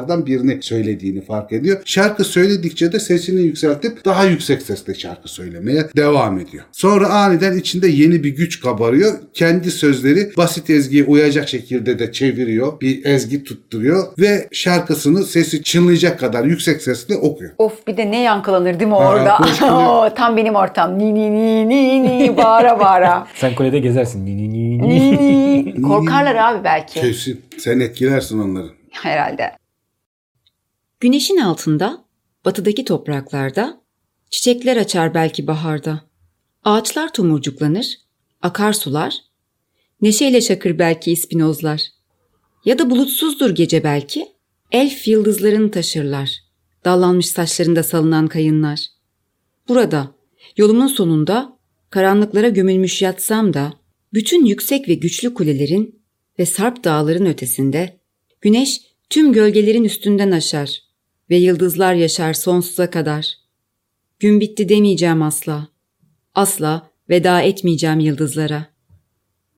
şarkılardan birini söylediğini fark ediyor. Şarkı söyledikçe de sesini yükseltip daha yüksek sesle şarkı söylemeye devam ediyor. Sonra aniden içinde yeni bir güç kabarıyor. Kendi sözleri basit ezgiye uyacak şekilde de çeviriyor. Bir ezgi tutturuyor ve şarkısını sesi çınlayacak kadar yüksek sesle okuyor. Of bir de ne yankılanır değil mi Ha, orada? *laughs* Oo, Tam benim ortam. Ni ni ni ni ni bağıra bağıra. *laughs* Sen kulede gezersin. Ni ni ni ni. Ni ni. Korkarlar abi belki. Kesin. Sen etkilersin onları. Herhalde. Güneşin altında, batıdaki topraklarda, çiçekler açar belki baharda. Ağaçlar tomurcuklanır, akarsular, neşeyle şakır belki ispinozlar. Ya da bulutsuzdur gece belki, elf yıldızlarını taşırlar, dallanmış saçlarında salınan kayınlar. Burada, yolumun sonunda, karanlıklara gömülmüş yatsam da, bütün yüksek ve güçlü kulelerin ve sarp dağların ötesinde, güneş tüm gölgelerin üstünden aşar ve yıldızlar yaşar sonsuza kadar. Gün bitti demeyeceğim asla. Asla veda etmeyeceğim yıldızlara.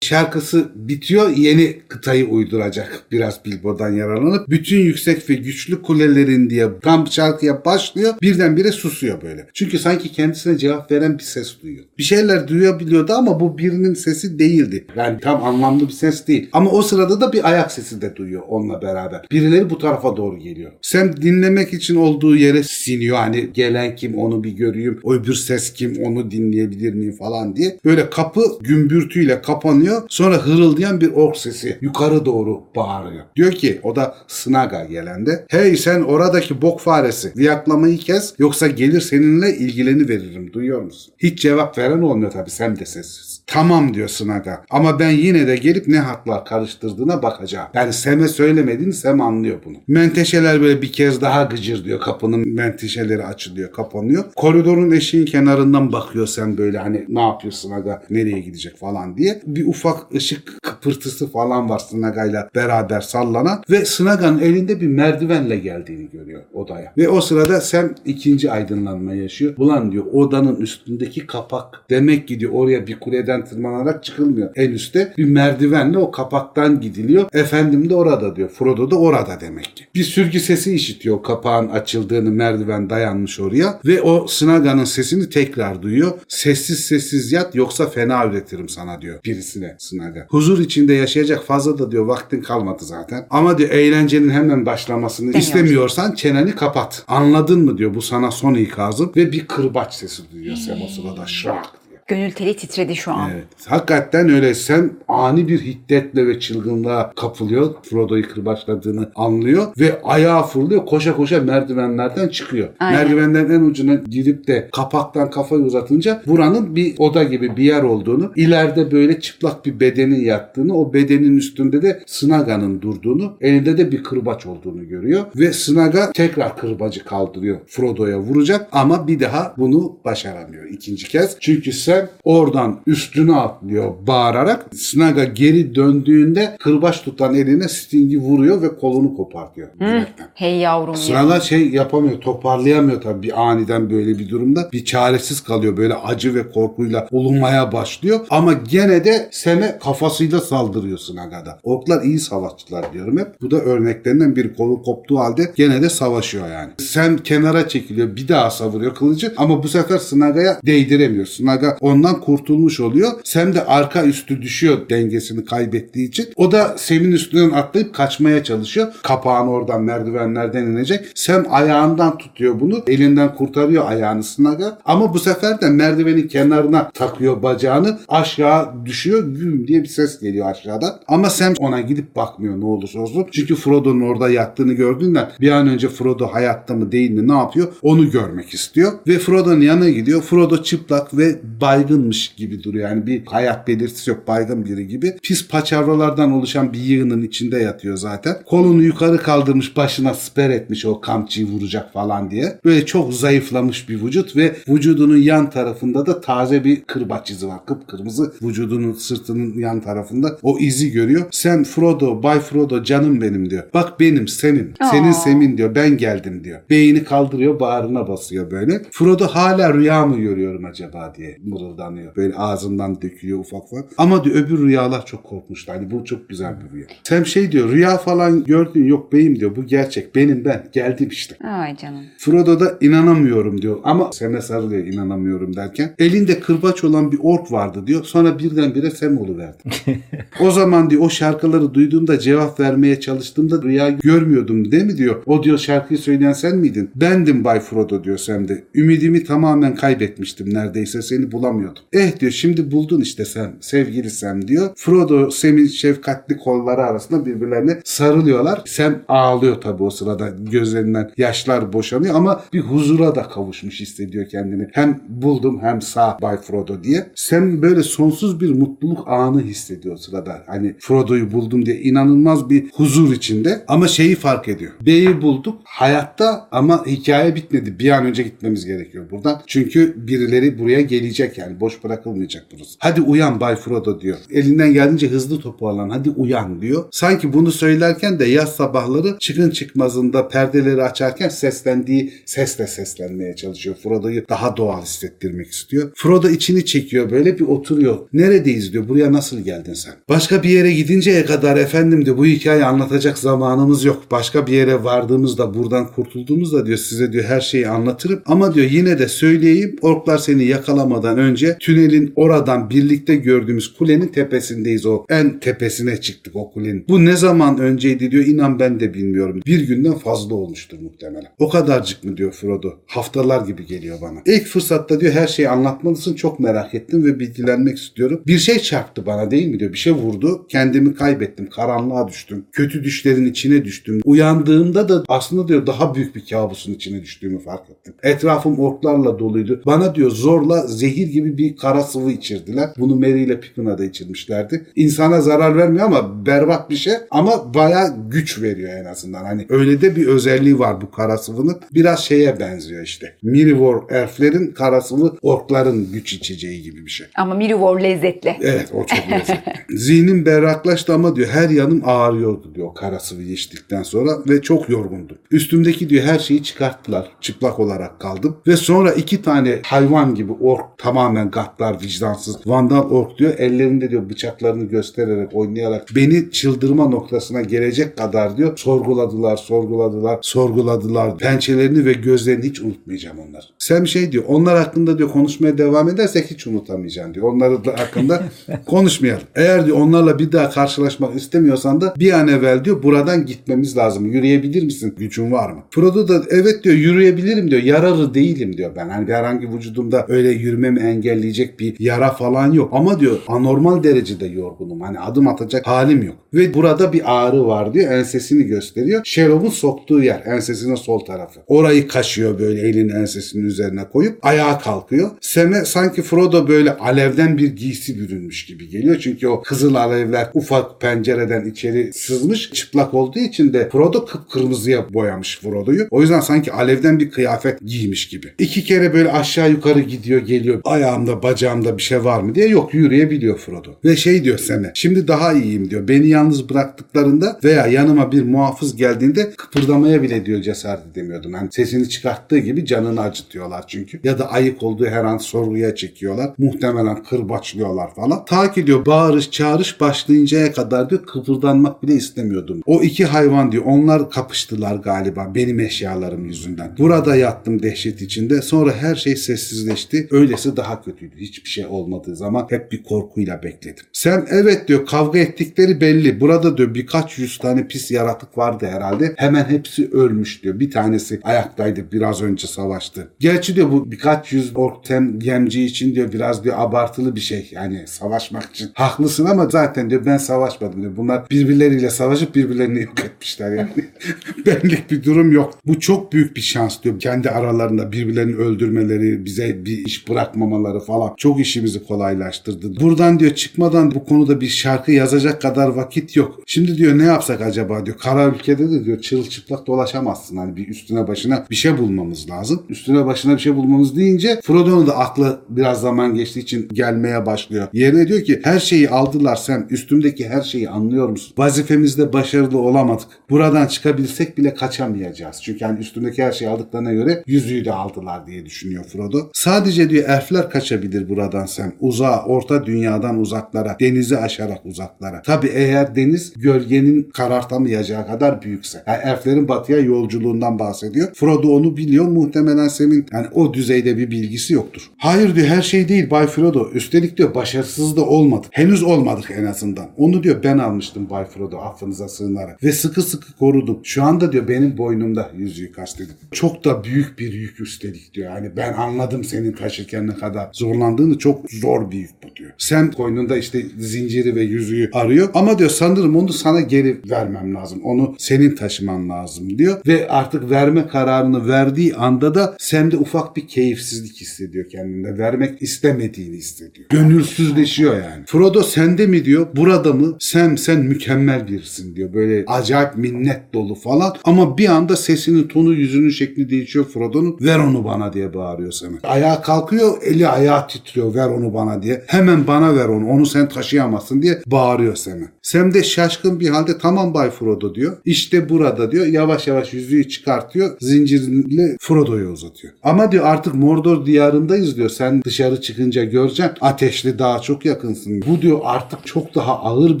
Şarkısı bitiyor yeni kıtayı uyduracak biraz Bilbo'dan yararlanıp. Bütün yüksek ve güçlü kulelerin diye tam şarkıya başlıyor birdenbire susuyor böyle. Çünkü sanki kendisine cevap veren bir ses duyuyor. Bir şeyler duyabiliyordu ama bu birinin sesi değildi. Yani tam anlamlı bir ses değil. Ama o sırada da bir ayak sesi de duyuyor onunla beraber. Birileri bu tarafa doğru geliyor. Sam dinlemek için olduğu yere siniyor. Hani gelen kim onu bir göreyim. O öbür ses kim onu dinleyebilir miyim falan diye. Böyle kapı gümbürtüyle kapanıyor. Sonra hırıldayan bir ork sesi yukarı doğru bağırıyor. Diyor ki o da Snaga gelende. Hey sen oradaki bok faresi. Viyaklamayı kes yoksa gelir seninle ilgileni veririm. Duyuyor musun? Hiç cevap veren olmuyor tabii. Sam de sessiz. Tamam diyor Snaga. Ama ben yine de gelip ne hatlar karıştırdığına bakacağım. Yani Sem'e söylemediğini Sem anlıyor bunu. Menteşeler böyle bir kez daha gıcır diyor. Kapının menteşeleri açılıyor, kapanıyor. Koridorun eşiğin kenarından bakıyor Sem böyle hani ne yapıyor Snaga, nereye gidecek falan diye. Bir ufak ışık kıpırtısı falan var Snaga'yla beraber sallanan ve Snaga'nın elinde bir merdivenle geldiğini görüyor odaya. Ve o sırada Sem ikinci aydınlanma yaşıyor. Ulan diyor odanın üstündeki kapak. Demek ki diyor oraya bir kuleden tırmanarak çıkılmıyor. En üstte bir merdivenle o kapaktan gidiliyor. Efendim de orada diyor. Frodo da orada demek ki. Bir sürgü sesi işitiyor kapağın açıldığını merdiven dayanmış oraya. Ve o Snaga'nın sesini tekrar duyuyor. Sessiz sessiz yat yoksa fena üretirim sana diyor birisine Snaga. Huzur içinde yaşayacak fazla da diyor vaktin kalmadı zaten. Ama diyor eğlencenin hemen başlamasını Demiyor. istemiyorsan çeneni kapat. Anladın mı diyor bu sana son ikazım ve bir kırbaç sesi duyuyor Sem o sırada şak. Gönül teli titredi şu an. Evet. Hakikaten öyle Sam ani bir hiddetle ve çılgınlığa kapılıyor. Frodo'yu kırbaçladığını anlıyor ve ayağa fırlıyor. Koşa koşa merdivenlerden çıkıyor. Aynen. Merdivenlerin en ucuna girip de kapaktan kafayı uzatınca buranın bir oda gibi bir yer olduğunu, ileride böyle çıplak bir bedenin yattığını, o bedenin üstünde de Snaga'nın durduğunu, elinde de bir kırbaç olduğunu görüyor ve Snaga tekrar kırbacı kaldırıyor. Frodo'ya vuracak ama bir daha bunu başaramıyor ikinci kez. Çünkü Sam oradan üstüne atlıyor bağırarak. Snaga geri döndüğünde kırbaç tutan eline Sting'i vuruyor ve kolunu kopartıyor. direkten. Hey yavrum ya. Sırada şey yapamıyor, toparlayamıyor tabii bir aniden böyle bir durumda. Bir çaresiz kalıyor böyle acı ve korkuyla ulumaya başlıyor. Ama gene de Sem'e kafasıyla saldırıyor Snaga'da. Orklar iyi savaşçılar diyorum hep. Bu da örneklerinden bir kolu koptuğu halde gene de savaşıyor yani. Sem kenara çekiliyor, bir daha savuruyor kılıcı ama bu sefer Snaga'ya değdiremiyor. Snaga ondan kurtulmuş oluyor. Sam de arka üstü düşüyor dengesini kaybettiği için. O da Sam'in üstünden atlayıp kaçmaya çalışıyor. Kapağın oradan merdivenlerden inecek. Sam ayağından tutuyor bunu. Elinden kurtarıyor ayağını Snug'a. Ama bu sefer de merdivenin kenarına takıyor bacağını. Aşağı düşüyor. Güm diye bir ses geliyor aşağıdan. Ama Sam ona gidip bakmıyor ne olursa olsun. Çünkü Frodo'nun orada yattığını gördüğünden bir an önce Frodo hayatta mı değil mi ne yapıyor onu görmek istiyor. Ve Frodo'nun yanına gidiyor. Frodo çıplak ve baygınmış gibi duruyor. Yani bir hayat belirtisi yok baygın biri gibi. Pis paçavralardan oluşan bir yığının içinde yatıyor zaten. Kolunu yukarı kaldırmış başına siper etmiş o kamçıyı vuracak falan diye. Böyle çok zayıflamış bir vücut ve vücudunun yan tarafında da taze bir kırbaç izi var. Kıpkırmızı vücudunun sırtının yan tarafında o izi görüyor. Sen Frodo, Bay Frodo canım benim diyor. Bak benim senin. Senin Aa. Semin diyor. Ben geldim diyor. Beyni kaldırıyor bağrına basıyor böyle. Frodo hala rüya mı görüyorum acaba diye mırıldanıyor. Böyle ağzından dökülüyor ufak ufak. Ama diyor öbür rüyalar çok korkmuştu. Hani bu çok güzel bir rüya. Sam şey diyor rüya falan gördün yok beyim diyor. Bu gerçek. Benim ben. Geldim işte. Ay canım. Frodo da inanamıyorum diyor ama Sam'e sarılıyor inanamıyorum derken. Elinde kırbaç olan bir ork vardı diyor. Sonra birdenbire Sam oluverdi. *laughs* o zaman diyor o şarkıları duyduğumda cevap vermeye çalıştığımda rüya görmüyordum değil mi diyor. O diyor şarkıyı söyleyen sen miydin? Bendim Bay Frodo diyor Sam de. Ümidimi tamamen kaybetmiştim neredeyse seni bulamıyordum. Eh diyor şimdi buldun işte sen sevgili Sam diyor. Frodo Sam'in şefkatli kolları arasında birbirlerine sarılıyorlar. Sam ağlıyor tabii o sırada gözlerinden yaşlar boşanıyor ama bir huzura da kavuşmuş hissediyor kendini. Hem buldum hem sağ Bay Frodo diye. Sam böyle sonsuz bir mutluluk anı hissediyor o sırada. Hani Frodo'yu buldum diye inanılmaz bir huzur içinde ama şeyi fark ediyor. Bey'i bulduk hayatta ama hikaye bitmedi. Bir an önce gitmemiz gerekiyor buradan. Çünkü birileri buraya gelecek boş bırakılmayacak burası. Hadi uyan Bay Frodo diyor. Elinden geldiğince hızlı toparlan hadi uyan diyor. Sanki bunu söylerken de yaz sabahları çıkın çıkmazında perdeleri açarken seslendiği sesle seslenmeye çalışıyor. Frodo'yu daha doğal hissettirmek istiyor. Frodo içini çekiyor böyle bir oturuyor. Neredeyiz diyor. Buraya nasıl geldin sen? Başka bir yere gidinceye kadar efendim diyor bu hikayeyi anlatacak zamanımız yok. Başka bir yere vardığımızda buradan kurtulduğumuzda diyor size diyor her şeyi anlatırım. Ama diyor yine de söyleyeyim orklar seni yakalamadan önce tünelin oradan birlikte gördüğümüz kulenin tepesindeyiz o. En tepesine çıktık o kulenin. Bu ne zaman önceydi diyor inan ben de bilmiyorum. Bir günden fazla olmuştur muhtemelen. O kadarcık mı diyor Frodo. Haftalar gibi geliyor bana. İlk fırsatta diyor her şeyi anlatmalısın. Çok merak ettim ve bilgilenmek istiyorum. Bir şey çarptı bana değil mi diyor. Bir şey vurdu. Kendimi kaybettim. Karanlığa düştüm. Kötü düşlerin içine düştüm. Uyandığımda da aslında diyor daha büyük bir kabusun içine düştüğümü fark ettim. Etrafım orklarla doluydu. Bana diyor zorla zehir gibi bir kara sıvı içirdiler. Bunu Merry ile Pippin'a da içirmişlerdi. İnsana zarar vermiyor ama berbat bir şey ama baya güç veriyor en azından. Hani öyle de bir özelliği var bu kara sıvının. Biraz şeye benziyor işte. Mirror elflerin kara sıvı orkların güç içeceği gibi bir şey. Ama Mirivor lezzetli. Evet o çok *laughs* lezzetli. Zihnim berraklaştı ama diyor her yanım ağrıyordu diyor kara sıvı içtikten sonra ve çok yorgundum. Üstümdeki diyor her şeyi çıkarttılar. Çıplak olarak kaldım. Ve sonra iki tane hayvan gibi ork tamamen gaddar vicdansız vandal ork diyor. Ellerinde diyor bıçaklarını göstererek oynayarak beni çıldırma noktasına gelecek kadar diyor sorguladılar sorguladılar sorguladılar. Pençelerini ve gözlerini hiç unutmayacağım onlar. Sen şey diyor onlar hakkında diyor konuşmaya devam edersek hiç unutamayacaksın diyor. Onları da hakkında *laughs* konuşmayalım. Eğer diyor onlarla bir daha karşılaşmak istemiyorsan da bir an evvel diyor buradan gitmemiz lazım. Yürüyebilir misin? Gücün var mı? Frodo da evet diyor yürüyebilirim diyor. Yararı değilim diyor ben. Hani herhangi vücudumda öyle yürümemi engelleyecek bir yara falan yok. Ama diyor anormal derecede yorgunum. Hani adım atacak halim yok. Ve burada bir ağrı var diyor. Ensesini gösteriyor. Sherob'un soktuğu yer. Ensesinin sol tarafı. Orayı kaşıyor böyle elini ensesinin üzerine koyup ayağa kalkıyor. Sem'e sanki Frodo böyle alevden bir giysi bürünmüş gibi geliyor. Çünkü o kızıl alevler ufak pencereden içeri sızmış. Çıplak olduğu için de Frodo kıpkırmızıya boyamış Frodo'yu. O yüzden sanki alevden bir kıyafet giymiş gibi. İki kere böyle aşağı yukarı gidiyor geliyor. Ayağımda bacağımda bir şey var mı diye yok yürüyebiliyor Frodo. Ve şey diyor Sem'e şimdi daha iyiyim diyor. Beni yalnız bıraktıklarında veya yanıma bir muhafız geldiğinde kıpırdamaya bile diyor cesaret edemiyordum. Yani sesini çıkarttığı gibi canını acıtıyorlar çünkü. Ya da ayık olduğu her an sorguya çekiyorlar. Muhtemelen kırbaçlıyorlar falan. Ta ki diyor bağırış çağırış başlayıncaya kadar diyor kıpırdanmak bile istemiyordum. O iki hayvan diyor onlar kapıştılar galiba benim eşyalarım yüzünden. Burada yattım dehşet içinde. Sonra her şey sessizleşti. Öylesi daha daha kötüydü. Hiçbir şey olmadığı zaman hep bir korkuyla bekledim. Sen evet diyor kavga ettikleri belli. Burada diyor birkaç yüz tane pis yaratık vardı herhalde. Hemen hepsi ölmüş diyor. Bir tanesi ayaktaydı biraz önce savaştı. Gerçi diyor bu birkaç yüz ork tem yemci için diyor biraz diyor abartılı bir şey. Yani savaşmak için. Haklısın ama zaten diyor ben savaşmadım diyor. Bunlar birbirleriyle savaşıp birbirlerini yok etmişler yani. *laughs* Benlik bir durum yok. Bu çok büyük bir şans diyor. Kendi aralarında birbirlerini öldürmeleri, bize bir iş bırakmamaları falan çok işimizi kolaylaştırdı. Buradan diyor çıkmadan bu konuda bir şarkı yazacak kadar vakit yok. Şimdi diyor ne yapsak acaba diyor. Kara ülkede de diyor çırılçıplak dolaşamazsın. Hani bir üstüne başına bir şey bulmamız lazım. Üstüne başına bir şey bulmamız deyince Frodo'nun da aklı biraz zaman geçtiği için gelmeye başlıyor. Yerine diyor ki her şeyi aldılar sen üstümdeki her şeyi anlıyor musun? Vazifemizde başarılı olamadık. Buradan çıkabilsek bile kaçamayacağız. Çünkü hani üstündeki her şeyi aldıklarına göre yüzüğü de aldılar diye düşünüyor Frodo. Sadece diyor elfler kaçabilir buradan sen. Uzağa, orta dünyadan uzaklara, denizi aşarak uzaklara. Tabi eğer deniz gölgenin karartamayacağı kadar büyükse. Yani elflerin batıya yolculuğundan bahsediyor. Frodo onu biliyor. Muhtemelen Sem'in yani o düzeyde bir bilgisi yoktur. Hayır diyor her şey değil Bay Frodo. Üstelik diyor başarısız da olmadık. Henüz olmadık en azından. Onu diyor ben almıştım Bay Frodo affınıza sığınarak. Ve sıkı sıkı korudum. Şu anda diyor benim boynumda yüzüğü kastedip. Çok da büyük bir yük üstelik diyor. Yani ben anladım senin taşırken ne kadar zorlandığını çok zor bir yük bu diyor. Sen koynunda işte zinciri ve yüzüğü arıyor. Ama diyor sanırım onu sana geri vermem lazım. Onu senin taşıman lazım diyor. Ve artık verme kararını verdiği anda da Sam de ufak bir keyifsizlik hissediyor kendinde. Vermek istemediğini hissediyor. Gönülsüzleşiyor yani. Frodo sende mi diyor, burada mı? Sam sen mükemmel birisin diyor. Böyle acayip minnet dolu falan. Ama bir anda sesinin tonu, yüzünün şekli değişiyor Frodo'nun. Ver onu bana diye bağırıyor Sam'e. Ayağa kalkıyor, eli ayağı titriyor. Ver onu bana diye. Hemen bana ver onu. Onu sen taşıyamazsın diye bağırıyor Sam'e. Sam de şaşkın bir halde tamam Bay Frodo diyor. İşte burada diyor. Yavaş yavaş yüzüğü çıkartıyor. Zincirle Frodo'yu uzatıyor. Ama diyor artık Mordor diyarındayız diyor. Sen dışarı çıkınca göreceksin. Ateşli daha çok yakınsın. Bu diyor artık çok daha ağır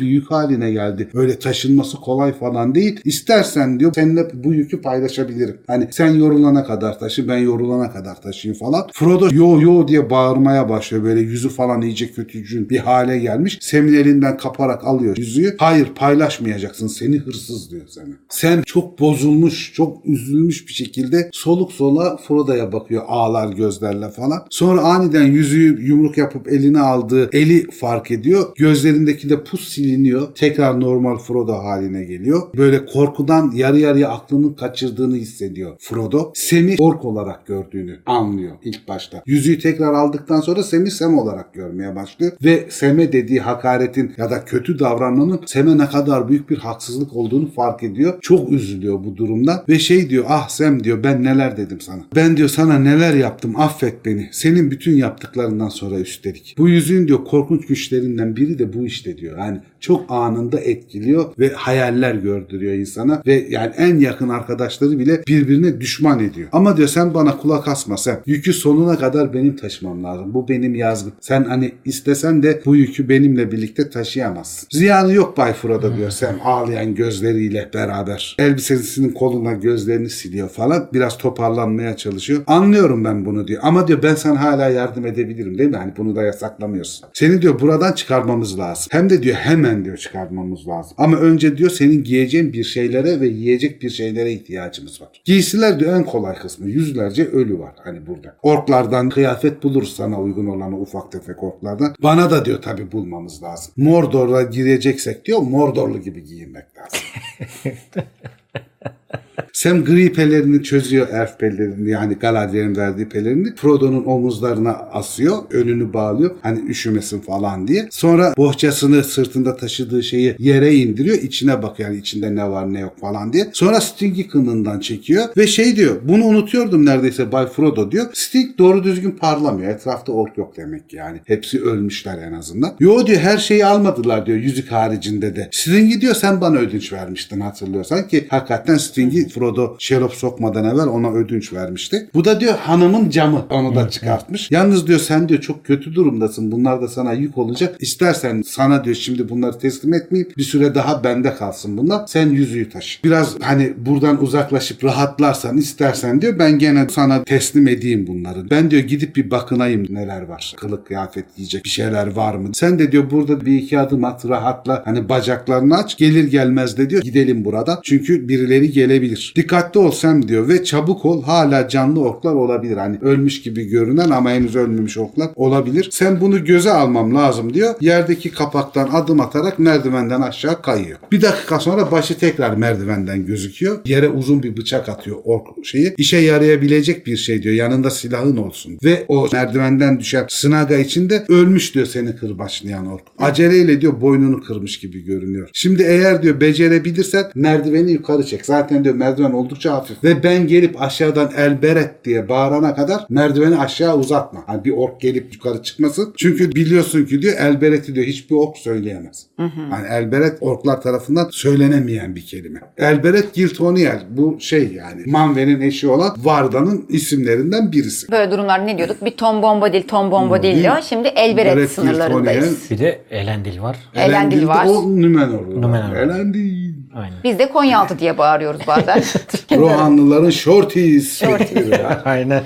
bir yük haline geldi. Öyle taşınması kolay falan değil. İstersen diyor seninle bu yükü paylaşabilirim. Hani sen yorulana kadar taşı ben yorulana kadar taşıyayım falan. Frodo yo yo diye bağırmaya başlıyor. Böyle yüzü falan iyice kötücül bir hale gelmiş. Sem'in elinden kaparak alıyor yüzüğü. Hayır paylaşmayacaksın seni hırsız diyor sana. Sem çok bozulmuş, çok üzülmüş bir şekilde soluk sola Frodo'ya bakıyor ağlar gözlerle falan. Sonra aniden yüzüğü yumruk yapıp eline aldığı eli fark ediyor. Gözlerindeki de pus siliniyor. Tekrar normal Frodo haline geliyor. Böyle korkudan yarı yarıya aklını kaçırdığını hissediyor Frodo. Sem'i ork olarak gördüğünü anlıyor ilk başta. Yüzüğü tekrar aldıktan sonra Sem'i Sem olarak görmeye başlıyor. Ve Sem'e dediği hakaretin ya da kötü davranmanın Sem'e ne kadar büyük bir haksızlık olduğunu fark ediyor. Çok üzülüyor bu durumda ve şey diyor ah Sem diyor ben neler dedim sana. Ben diyor sana neler yaptım affet beni. Senin bütün yaptıklarından sonra üstelik. Bu yüzüğün diyor korkunç güçlerinden biri de bu işte diyor. Yani çok anında etkiliyor ve hayaller gördürüyor insana ve yani en yakın arkadaşları bile birbirine düşman ediyor. Ama diyor sen bana kulak asma sen. Yükü sonuna kadar benim taşımam lazım. Bu benim yazgım. Sen hani istesen de bu yükü benimle birlikte taşıyamazsın. Ziyanı yok Bay Frodo diyor Sam ağlayan gözleriyle beraber. Elbisesinin koluna gözlerini siliyor falan. Biraz toparlanmaya çalışıyor. Anlıyorum ben bunu diyor. Ama diyor ben sana hala yardım edebilirim değil mi? Hani bunu da yasaklamıyorsun. Seni diyor buradan çıkarmamız lazım. Hem de diyor hemen diyor çıkarmamız lazım. Ama önce diyor senin giyeceğin bir şeylere ve yiyecek bir şeylere ihtiyacımız var. Giysiler diyor en kolay kısmı. Yüzlerce ölü var hani burada. Orklardan kıyafet buluruz sana uygun olanı ufak tefek orklardan. Bana da diyor tabi bulmamız lazım. Mordor'a gireceksek diyor Mordorlu gibi giyinmek lazım. *laughs* Sam gri pelerini çözüyor elf pelerini yani Galadriel'in verdiği pelerini Frodo'nun omuzlarına asıyor. Önünü bağlıyor. Hani üşümesin falan diye. Sonra bohçasını sırtında taşıdığı şeyi yere indiriyor. içine bakıyor yani içinde ne var ne yok falan diye. Sonra Sting'i kınından çekiyor ve şey diyor bunu unutuyordum neredeyse Bay Frodo diyor. Sting doğru düzgün parlamıyor. Etrafta ork yok demek yani. Hepsi ölmüşler en azından. Yo diyor her şeyi almadılar diyor yüzük haricinde de. Sting'i diyor sen bana ödünç vermiştin hatırlıyorsan ki hakikaten Sting'i Frodo şerop sokmadan evvel ona ödünç vermişti. Bu da diyor hanımın camı. Onu da çıkartmış. Yalnız diyor sen diyor çok kötü durumdasın. Bunlar da sana yük olacak. İstersen sana diyor şimdi bunları teslim etmeyip bir süre daha bende kalsın bunlar. Sen yüzüğü taşı. Biraz hani buradan uzaklaşıp rahatlarsan istersen diyor ben gene sana teslim edeyim bunları. Ben diyor gidip bir bakınayım neler var. Kılık kıyafet yiyecek bir şeyler var mı? Sen de diyor burada bir iki adım at rahatla. Hani bacaklarını aç gelir gelmez de diyor gidelim buradan. Çünkü birileri gelebilir. Dikkatli ol sen diyor ve çabuk ol. Hala canlı orklar olabilir. Hani ölmüş gibi görünen ama henüz ölmemiş orklar olabilir. Sen bunu göze almam lazım diyor. Yerdeki kapaktan adım atarak merdivenden aşağı kayıyor. Bir dakika sonra başı tekrar merdivenden gözüküyor. Yere uzun bir bıçak atıyor ork şeyi. İşe yarayabilecek bir şey diyor. Yanında silahın olsun. Ve o merdivenden düşen sınaga içinde ölmüş diyor seni kırbaçlayan ork. Aceleyle diyor boynunu kırmış gibi görünüyor. Şimdi eğer diyor becerebilirsen merdiveni yukarı çek. Zaten diyor merdiven oldukça hafif. Ve ben gelip aşağıdan elberet diye bağırana kadar merdiveni aşağı uzatma. Hani bir ork gelip yukarı çıkmasın. Çünkü biliyorsun ki diyor elbereti diyor hiçbir ork söyleyemez. Hani elberet orklar tarafından söylenemeyen bir kelime. Elberet Giltoniel bu şey yani Manve'nin eşi olan Varda'nın isimlerinden birisi. Böyle durumlar ne diyorduk? Bir Tom Bombadil, Tom Bombadil Değil. diyor. Şimdi Elberet Elberet sınırlarındayız. Giltoniel. Bir de Elendil var. Elendil var. O Nümenor. Numenor. Elendil. Aynen. Biz de Konyaaltı diye bağırıyoruz bazen. *laughs* Rohanlıların shorties. Shorties. *laughs* Aynen.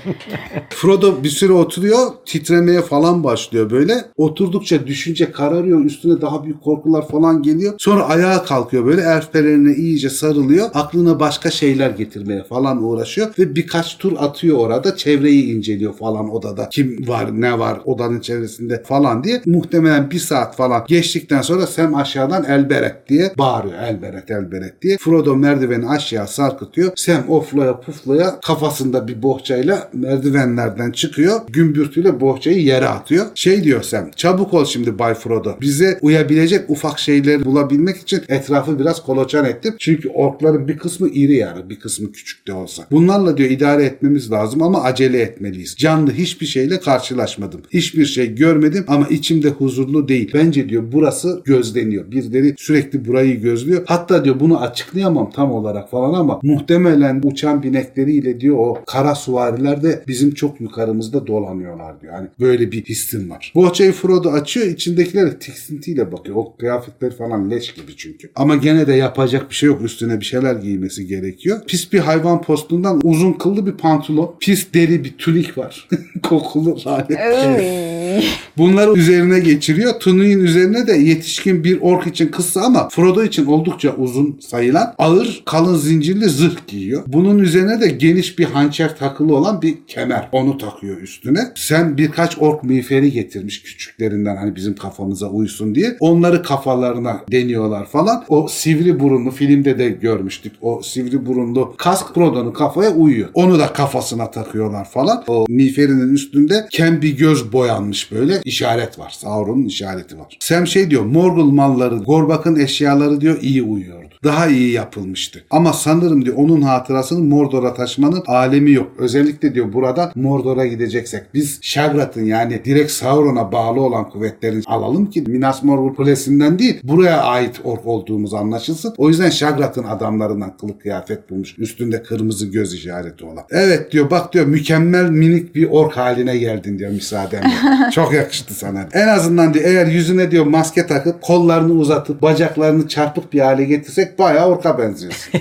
Frodo bir süre oturuyor, titremeye falan başlıyor böyle. Oturdukça düşünce kararıyor, üstüne daha büyük korkular falan geliyor. Sonra ayağa kalkıyor böyle, erfelerine iyice sarılıyor. Aklına başka şeyler getirmeye falan uğraşıyor ve birkaç tur atıyor orada. Çevreyi inceliyor falan odada. Kim var, ne var odanın çevresinde falan diye. Muhtemelen bir saat falan geçtikten sonra Sam aşağıdan Elberet diye bağırıyor. Elberet, Elberet diye. Frodo merdiveni aşağı sarkıtıyor. Sam oflaya puflaya kafasında bir bohçayla merdivenlerden çıkıyor. Gümbürtüyle bohçayı yere atıyor. Şey diyor Sam, çabuk ol şimdi Bay Frodo. Bize uyabilecek ufak şeyleri bulabilmek için etrafı biraz koloçan ettim. Çünkü orkların bir kısmı iri yani, bir kısmı küçük de olsa. Bunlarla diyor idare etmemiz lazım ama acele etmeliyiz. Canlı hiçbir şeyle karşılaşmadım. Hiçbir şey görmedim ama içimde huzurlu değil. Bence diyor burası gözleniyor. Birileri sürekli burayı gözlüyor. Hatta diyor bunu açıklayamam tam olarak falan ama muhtemelen uçan binekleriyle diyor o kara suvariler de bizim çok yukarımızda dolanıyorlar diyor. Hani böyle bir hissim var. Bohçayı Frodo açıyor içindekilere tiksintiyle bakıyor. O kıyafetler falan leş gibi çünkü. Ama gene de yapacak bir şey yok. Üstüne bir şeyler giymesi gerekiyor. Pis bir hayvan postundan uzun kıllı bir pantolon. Pis deri bir tülik var. *laughs* Kokulu lanet. Öy. Bunları üzerine geçiriyor. Tunu'nun üzerine de yetişkin bir ork için kısa ama Frodo için oldukça uzun sayılan ağır kalın zincirli zırh giyiyor. Bunun üzerine de geniş bir hançer takılı olan bir kemer. Onu takıyor üstüne. Sen birkaç ork miğferi getirmiş küçüklerinden hani bizim kafamıza uysun diye. Onları kafalarına deniyorlar falan. O sivri burunlu filmde de görmüştük. O sivri burunlu kask Frodo'nun kafaya uyuyor. Onu da kafasına takıyorlar falan. O miğferinin üstünde kem göz boyanmış böyle işaret var. Sauron'un işareti var. Sam şey diyor Morgul malları, Gorbak'ın eşyaları diyor iyi uyuyordu. Daha iyi yapılmıştı. Ama sanırım diyor onun hatırasını Mordor'a taşımanın alemi yok. Özellikle diyor burada Mordor'a gideceksek biz Shagrat'ın yani direkt Sauron'a bağlı olan kuvvetlerin alalım ki Minas Morgul Kulesi'nden değil buraya ait ork olduğumuz anlaşılsın. O yüzden Shagrat'ın adamlarından kılık kıyafet bulmuş. Üstünde kırmızı göz işareti olan. Evet diyor bak diyor mükemmel minik bir ork haline geldin diyor müsaadenle. *laughs* Çok yakıştı sana. En azından diyor eğer yüzüne diyor maske takıp kollarını uzatıp bacaklarını çarpık bir hale getirsek bayağı orka benziyorsun. *laughs*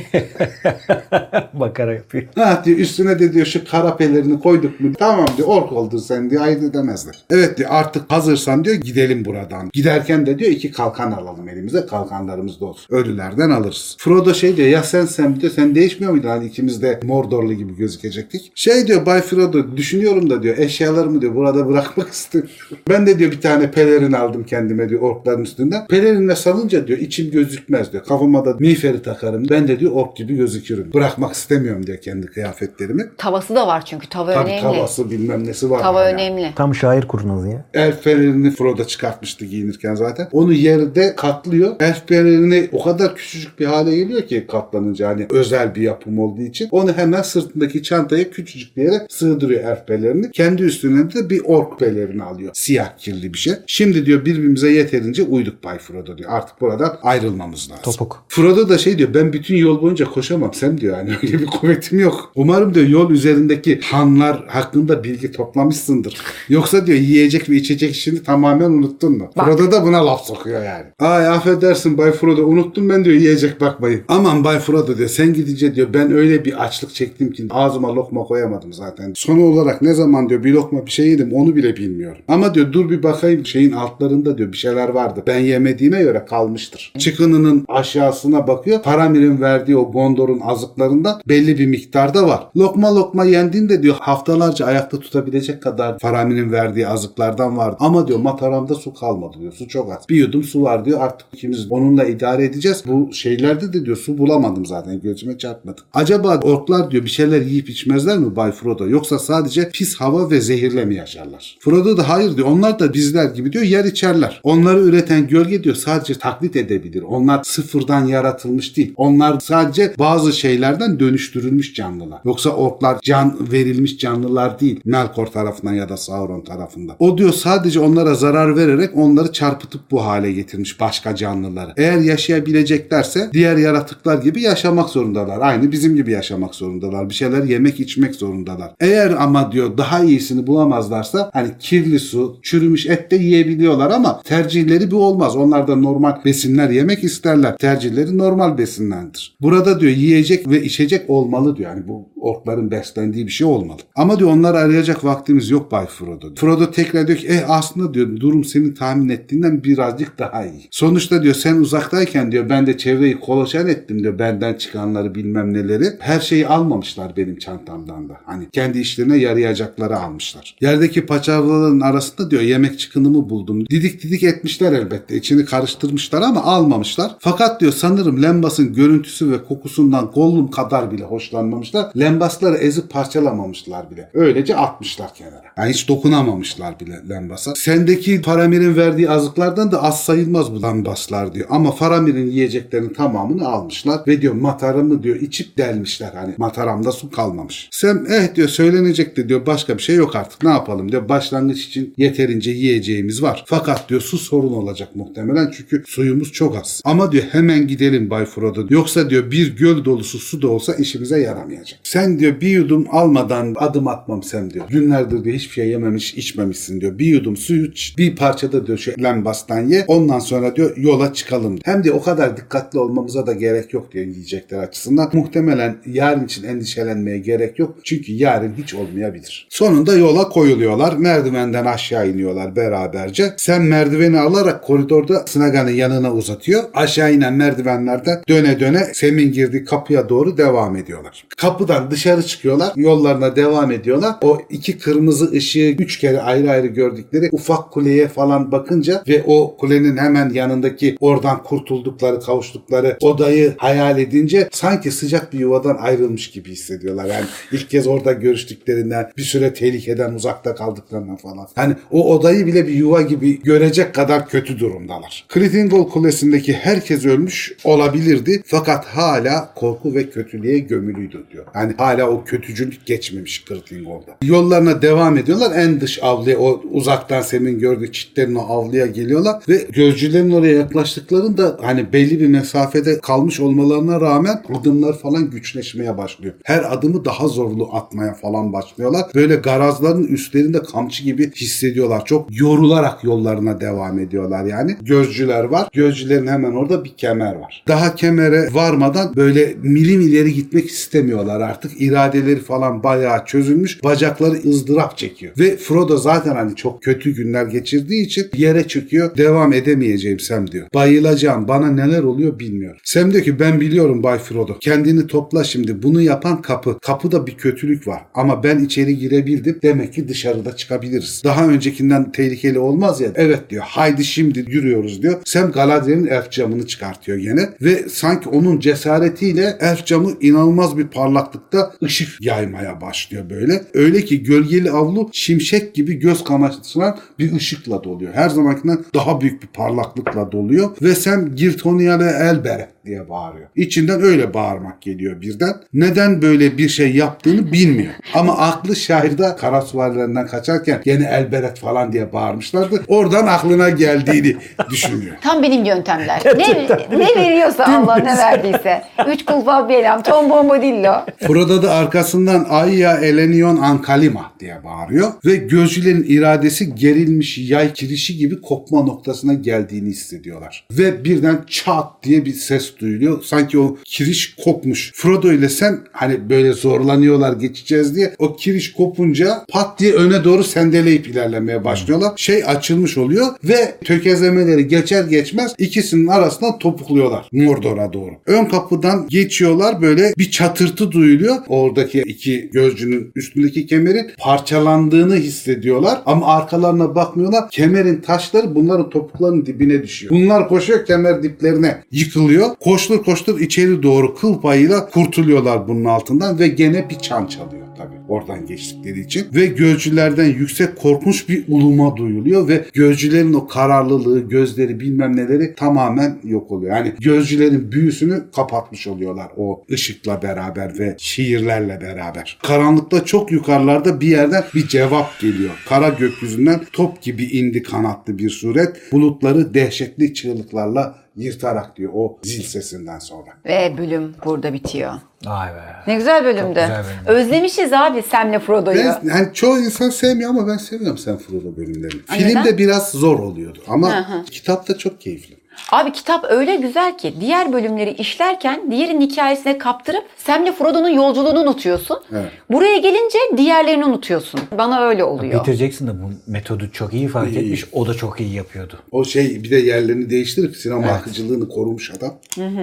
Bakara yapıyor. Ha diyor üstüne de diyor şu kara pelerini koyduk mu? Tamam diyor ork oldun sen diyor ayırt edemezler. Evet diyor artık hazırsan diyor gidelim buradan. Giderken de diyor iki kalkan alalım elimize kalkanlarımız da olsun. Ölülerden alırız. Frodo şey diyor ya sen sen diyor sen değişmiyor muydun? Hani ikimiz de Mordorlu gibi gözükecektik. Şey diyor Bay Frodo düşünüyorum da diyor eşyalarımı diyor burada bırakmak istemiyorum. *laughs* Ben de diyor bir tane pelerin aldım kendime diyor orkların üstünden. Pelerinle salınca diyor içim gözükmez diyor. Kafama da miğferi takarım. Ben de diyor ork gibi gözükürüm. Bırakmak istemiyorum diyor kendi kıyafetlerimi. Tavası da var çünkü. Tava Tabii önemli. tavası bilmem nesi var. Tava yani. önemli. Tam şair kurnazı ya. Elf pelerini Frodo çıkartmıştı giyinirken zaten. Onu yerde katlıyor. Elf pelerini o kadar küçücük bir hale geliyor ki katlanınca hani özel bir yapım olduğu için. Onu hemen sırtındaki çantaya küçücük bir yere sığdırıyor elf pelerini. Kendi üstüne de bir ork pelerini alıyor. Siyah kirli bir şey. Şimdi diyor birbirimize yeterince uyduk Bay Frodo diyor. Artık buradan ayrılmamız lazım. Topuk. Frodo da şey diyor ben bütün yol boyunca koşamam sen diyor yani *laughs* öyle bir kuvvetim yok. Umarım diyor yol üzerindeki hanlar hakkında bilgi toplamışsındır. Yoksa diyor yiyecek ve içecek işini tamamen unuttun mu? Bak. Frodo da buna laf sokuyor yani. Ay affedersin Bay Frodo unuttum ben diyor yiyecek bakmayı. Aman Bay Frodo diyor sen gidince diyor ben öyle bir açlık çektim ki ağzıma lokma koyamadım zaten. Son olarak ne zaman diyor bir lokma bir şey yedim onu bile bilmiyorum. Ama diyor dur bir bakayım şeyin altlarında diyor bir şeyler vardı. Ben yemediğime göre kalmıştır. Çıkınının aşağısına bakıyor. Paramir'in verdiği o Gondor'un azıklarından belli bir miktarda var. Lokma lokma yendiğinde diyor haftalarca ayakta tutabilecek kadar Paramir'in verdiği azıklardan vardı. Ama diyor Mataram'da su kalmadı diyor. Su çok az. Bir yudum su var diyor. Artık ikimiz onunla idare edeceğiz. Bu şeylerde de diyor su bulamadım zaten. Gözüme çarpmadı. Acaba orklar diyor bir şeyler yiyip içmezler mi Bay Frodo? Yoksa sadece pis hava ve zehirle mi yaşarlar? Frodo da hayır diyor. Onlar da bizler gibi diyor yer içerler. Onları üreten gölge diyor sadece taklit edebilir. Onlar sıfırdan yaratılmış değil. Onlar sadece bazı şeylerden dönüştürülmüş canlılar. Yoksa orklar can verilmiş canlılar değil. Melkor tarafından ya da Sauron tarafından. O diyor sadece onlara zarar vererek onları çarpıtıp bu hale getirmiş başka canlıları. Eğer yaşayabileceklerse diğer yaratıklar gibi yaşamak zorundalar. Aynı bizim gibi yaşamak zorundalar. Bir şeyler yemek içmek zorundalar. Eğer ama diyor daha iyisini bulamazlarsa hani kirli su, çürümüş et de yiyebiliyorlar ama tercihleri bu olmaz. Onlar da normal besinler yemek isterler. Tercihleri normal besinlerdir. Burada diyor yiyecek ve içecek olmalı diyor. Yani bu orkların beslendiği bir şey olmalı. Ama diyor onları arayacak vaktimiz yok Bay Frodo. Frodo tekrar diyor ki eh aslında diyor durum senin tahmin ettiğinden birazcık daha iyi. Sonuçta diyor sen uzaktayken diyor ben de çevreyi kolaçan ettim diyor benden çıkanları bilmem neleri. Her şeyi almamışlar benim çantamdan da. Hani kendi işlerine yarayacakları almışlar. Yerdeki paçavraların arasında diyor yemek çıkınımı buldum. Didik didik etmişler elbette. İçini karıştırmışlar ama almamışlar. Fakat diyor sanırım Lembas'ın görüntüsü ve kokusundan Gollum kadar bile hoşlanmamışlar. Lembasları ezip parçalamamışlar bile. Öylece atmışlar kenara. Yani hiç dokunamamışlar bile Lembas'a. Sendeki Faramir'in verdiği azıklardan da az sayılmaz bu Lembaslar diyor. Ama Faramir'in yiyeceklerinin tamamını almışlar ve diyor mataramı diyor içip delmişler. Hani mataramda su kalmamış. Sam eh diyor söylenecek de diyor başka bir şey yok artık ne yapalım diyor. Başlangıç için yeterince yiyeceğimiz var. Fakat diyor su sorun olacak muhtemelen çünkü suyumuz çok az. Ama diyor hemen gidelim Bay Frodo. Yoksa diyor bir göl dolusu su da olsa işimize yaramayacak. Sen diyor bir yudum almadan adım atmam Sam diyor. Günlerdir diyor hiçbir şey yememiş içmemişsin diyor. Bir yudum suyu iç, bir parçada diyor şu lembastan ye. Ondan sonra diyor yola çıkalım. Hem de o kadar dikkatli olmamıza da gerek yok diyor yiyecekler açısından. Muhtemelen yarın için endişelenmeye gerek yok. Çünkü yarın hiç olmayabilir. Sonunda yola koyuluyorlar. Merdivenden aşağı iniyorlar beraberce. Sen merdiveni alarak koridorda Snagan'ın yanına uzatıyor. Aşağı inen merdivenlerden döne döne Sem'in girdiği kapıya doğru devam ediyorlar. Kapıdan dışarı çıkıyorlar. Yollarına devam ediyorlar. O iki kırmızı ışığı üç kere ayrı ayrı gördükleri ufak kuleye falan bakınca ve o kulenin hemen yanındaki oradan kurtuldukları, kavuştukları odayı hayal edince sanki sıcak bir yuvadan ayrılmış gibi hissediyorlar. Yani ilk kez orada görüştüklerinden, bir süre tehlikeden uzakta kaldıklarından falan. Hani o odayı bile bir yuva gibi görecek kadar kötü durumdalar. Kritingol Kulesi'ndeki herkes ölmüş olabilirdi fakat hala korku ve kötülüğe gömülüydü diyor. Yani hala o kötücülük geçmemiş Kritingol'da. Yollarına devam ediyorlar. En dış avluya o uzaktan Sem'in gördüğü çitlerin o avluya geliyorlar ve gözcülerin oraya yaklaştıklarında hani belli bir mesafede kalmış olmalarına rağmen adımlar falan güçleşmeye başlıyor. Her adımı daha zorlu atmaya falan başlıyorlar. Böyle garazların üstlerinde kamçı gibi hissediyorlar. Çok yorularak yollarına devam ediyorlar yani. Gözcüler var. Gözcülerin hemen orada bir kemer var. Daha kemere varmadan böyle milim ileri gitmek istemiyorlar artık. İradeleri falan bayağı çözülmüş. Bacakları ızdırap çekiyor. Ve Frodo zaten hani çok kötü günler geçirdiği için yere çöküyor. Devam edemeyeceğim Sam diyor. Bayılacağım. Bana neler oluyor bilmiyorum. Sam diyor ki ben biliyorum Bay Frodo. Kendini topla şimdi. Bunu yapan kapı. Kapıda bir kötülük var. Ama ben içeri girebildim. Demek ki dışarıda çıkabiliriz. Daha öncekinden tehlikeli olmaz ya. Evet diyor. Haydi şimdi yürüyoruz diyor. Sam Galadriel'in elf camını çıkartıyor gene. Ve sanki onun cesaretiyle elf camı inanılmaz bir parlaklıkta ışık yaymaya başlıyor böyle. Öyle ki gölgeli avlu şimşek gibi göz kamaştıran bir ışıkla doluyor. Her zamankinden daha büyük bir parlaklıkla doluyor. Ve Sam Girtonia ve Elber'e diye bağırıyor. İçinden öyle bağırmak geliyor birden. Neden böyle bir şey yaptığını bilmiyor. Ama aklı şairde karasuvarilerinden kaçarken gene elberet falan diye bağırmışlardı. Oradan aklına geldiğini düşünüyor. Tam benim yöntemler. ne, ne veriyorsa Allah ne verdiyse. Üç kulpa belam, tom bombadillo. Frodo da arkasından Ayya elenion ankalima diye bağırıyor ve gözcülerin iradesi gerilmiş yay kirişi gibi kopma noktasına geldiğini hissediyorlar. Ve birden çat diye bir ses duyuluyor. Sanki o kiriş kopmuş. Frodo ile sen hani böyle zorlanıyorlar geçeceğiz diye o kiriş kopunca pat diye öne doğru sendeleyip ilerlemeye başlıyorlar. Şey açılmış oluyor ve tökezlemeleri geçer geçmez ikisinin arasından topukluyorlar Mordor'a doğru. Ön kapıdan geçiyorlar böyle bir çatırtı duyuluyor. Oradaki iki gözcünün üstündeki kemerin parçalandığını hissediyorlar ama arkalarına bakmıyorlar. Kemerin taşları bunların topuklarının dibine düşüyor. Bunlar koşuyor kemer diplerine yıkılıyor. Koştur koştur içeri doğru kıl payıyla kurtuluyorlar bunun altından ve gene bir çan çalıyor tabii oradan geçtikleri için. Ve gözcülerden yüksek korkunç bir uluma duyuluyor ve gözcülerin o kararlılığı, gözleri bilmem neleri tamamen yok oluyor. Yani gözcülerin büyüsünü kapatmış oluyorlar o ışıkla beraber ve şiirlerle beraber. Karanlıkta çok yukarılarda bir yerden bir cevap geliyor. Kara gökyüzünden top gibi indi kanatlı bir suret bulutları dehşetli çığlıklarla yırtarak diyor o zil sesinden sonra. Ve bölüm burada bitiyor. Vay be. Ne güzel bölümdü. güzel. Özlemişiz abi Sam'le Frodo'yu. Ben, yani çoğu insan sevmiyor ama ben seviyorum Sam Frodo bölümlerini. Ay, Film neden? de biraz zor oluyordu ama Hı hı. kitap da çok keyifli. Abi kitap öyle güzel ki diğer bölümleri işlerken diğerinin hikayesine kaptırıp Sam'le Frodo'nun yolculuğunu unutuyorsun. Evet. Buraya gelince diğerlerini unutuyorsun. Bana öyle oluyor. Peter Jackson da bu metodu çok iyi fark İyi. etmiş. O da çok iyi yapıyordu. O şey bir de yerlerini değiştirip sinema Evet. akıcılığını korumuş adam.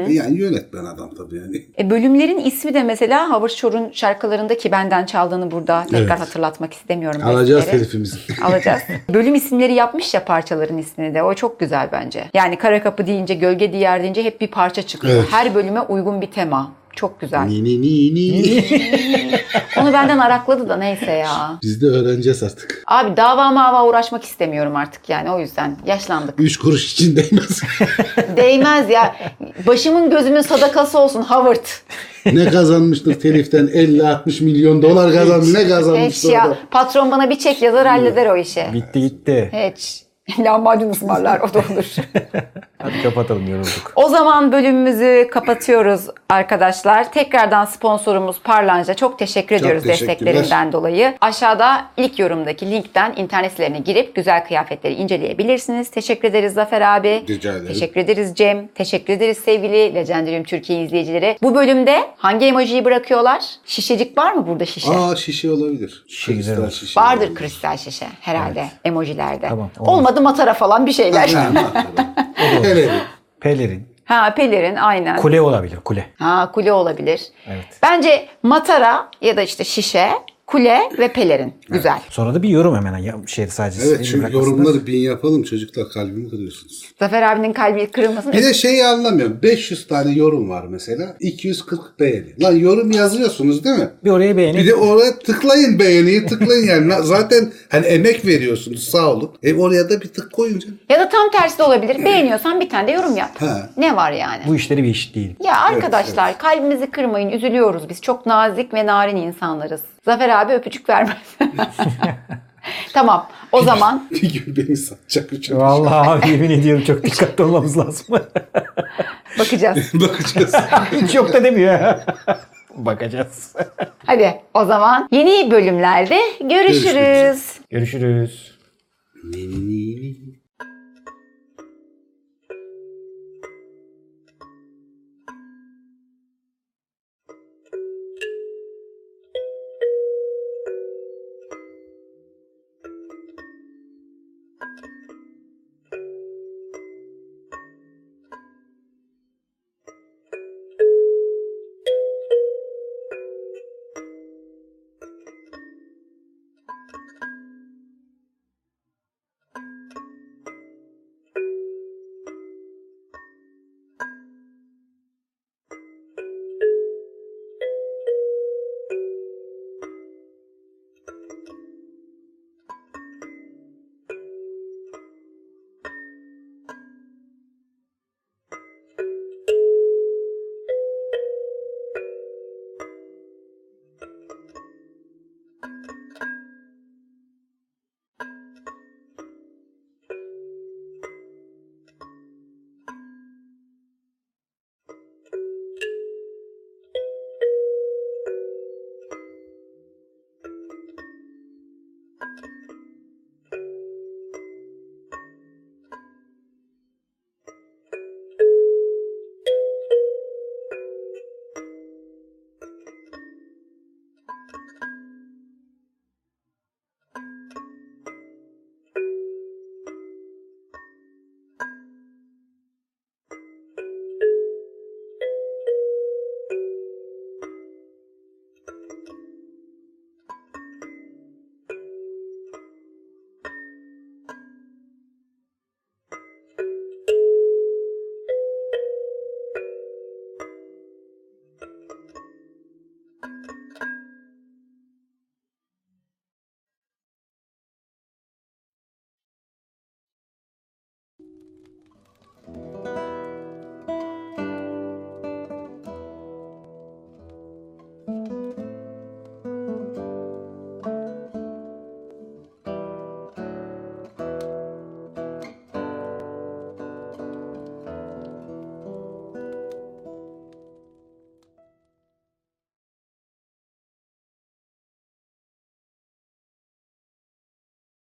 E Yani yönetmen adam tabii yani. E, bölümlerin ismi de mesela Howard Shore'un şarkılarında ki benden çaldığını burada tekrar Evet. hatırlatmak istemiyorum. Alacağız telifimizi. Alacağız. *laughs* Bölüm isimleri yapmış ya parçaların ismini de. O çok güzel bence. Yani Kara Kapı deyince, Gölge Diyar deyince hep bir parça çıkıyor. Evet. Her bölüme uygun bir tema. Çok güzel. ni ni ni ni. Onu benden arakladı da neyse ya. Biz de öğreneceğiz artık. Abi dava mava uğraşmak istemiyorum artık yani o yüzden yaşlandık. Üç kuruş için değmez. Değmez ya. Başımın gözümün sadakası olsun Howard. ne kazanmıştır teliften 50-60 milyon dolar kazanmış. Ne Hiç kazanmıştır ya. orada? Patron bana bir çek yazar halleder o işi. Bitti gitti. Hiç. Lahmacun ısmarlar o da olur. *laughs* Hadi kapatalım yorulduk. O zaman bölümümüzü kapatıyoruz arkadaşlar. Tekrardan sponsorumuz Parlanca çok teşekkür ediyoruz teşekkürler. desteklerinden dolayı. Aşağıda ilk yorumdaki linkten internet sitelerine girip güzel kıyafetleri inceleyebilirsiniz. Teşekkür ederiz Zafer abi. Rica ederim. Teşekkür ederiz Cem. Teşekkür ederiz sevgili Legendarium Türkiye izleyicileri. Bu bölümde hangi emojiyi bırakıyorlar? Şişecik var mı burada şişe? Aa şişe olabilir. Şişe Kristal şişe Vardır olabilir. kristal şişe herhalde emojilerde. Tamam, olmaz. Olmadı matara falan bir şeyler. *laughs* Bir. Pelerin. ha pelerin aynen. Kule olabilir kule. Ha kule olabilir. Evet. Bence matara ya da işte şişe, kule ve pelerin. Güzel. Sonra da bir yorum hemen ya şey sadece Evet bırakmasınlar. yorumları bin yapalım çocuklar kalbimi kırıyorsunuz. Zafer abinin kalbi kırılmasın. Bir de şeyi anlamıyorum. 500 tane yorum var mesela. 240 beğeni. Lan yorum yazıyorsunuz değil mi? Bir oraya beğenin. Bir de oraya tıklayın beğeniyi tıklayın yani. *laughs* Zaten hani emek veriyorsunuz sağ olun. E oraya da bir tık koyun canım. Ya da tam tersi de olabilir. Beğeniyorsan bir tane de yorum yap. Ha. Ne var yani? Bu işleri bir iş değil. Ya arkadaşlar kalbimizi kırmayın. Üzülüyoruz biz. Çok nazik ve narin insanlarız. Zafer abi öpücük vermez. *laughs* tamam. O zaman Bir gün beni satacak. Vallahi abi yemin ediyorum çok dikkatli olmamız lazım. *laughs* bakacağız. *laughs* Bakacağız. Hiç yok da demiyor. Bakacağız. Hadi o zaman yeni bölümlerde görüşürüz. Görüşürüz. Ni.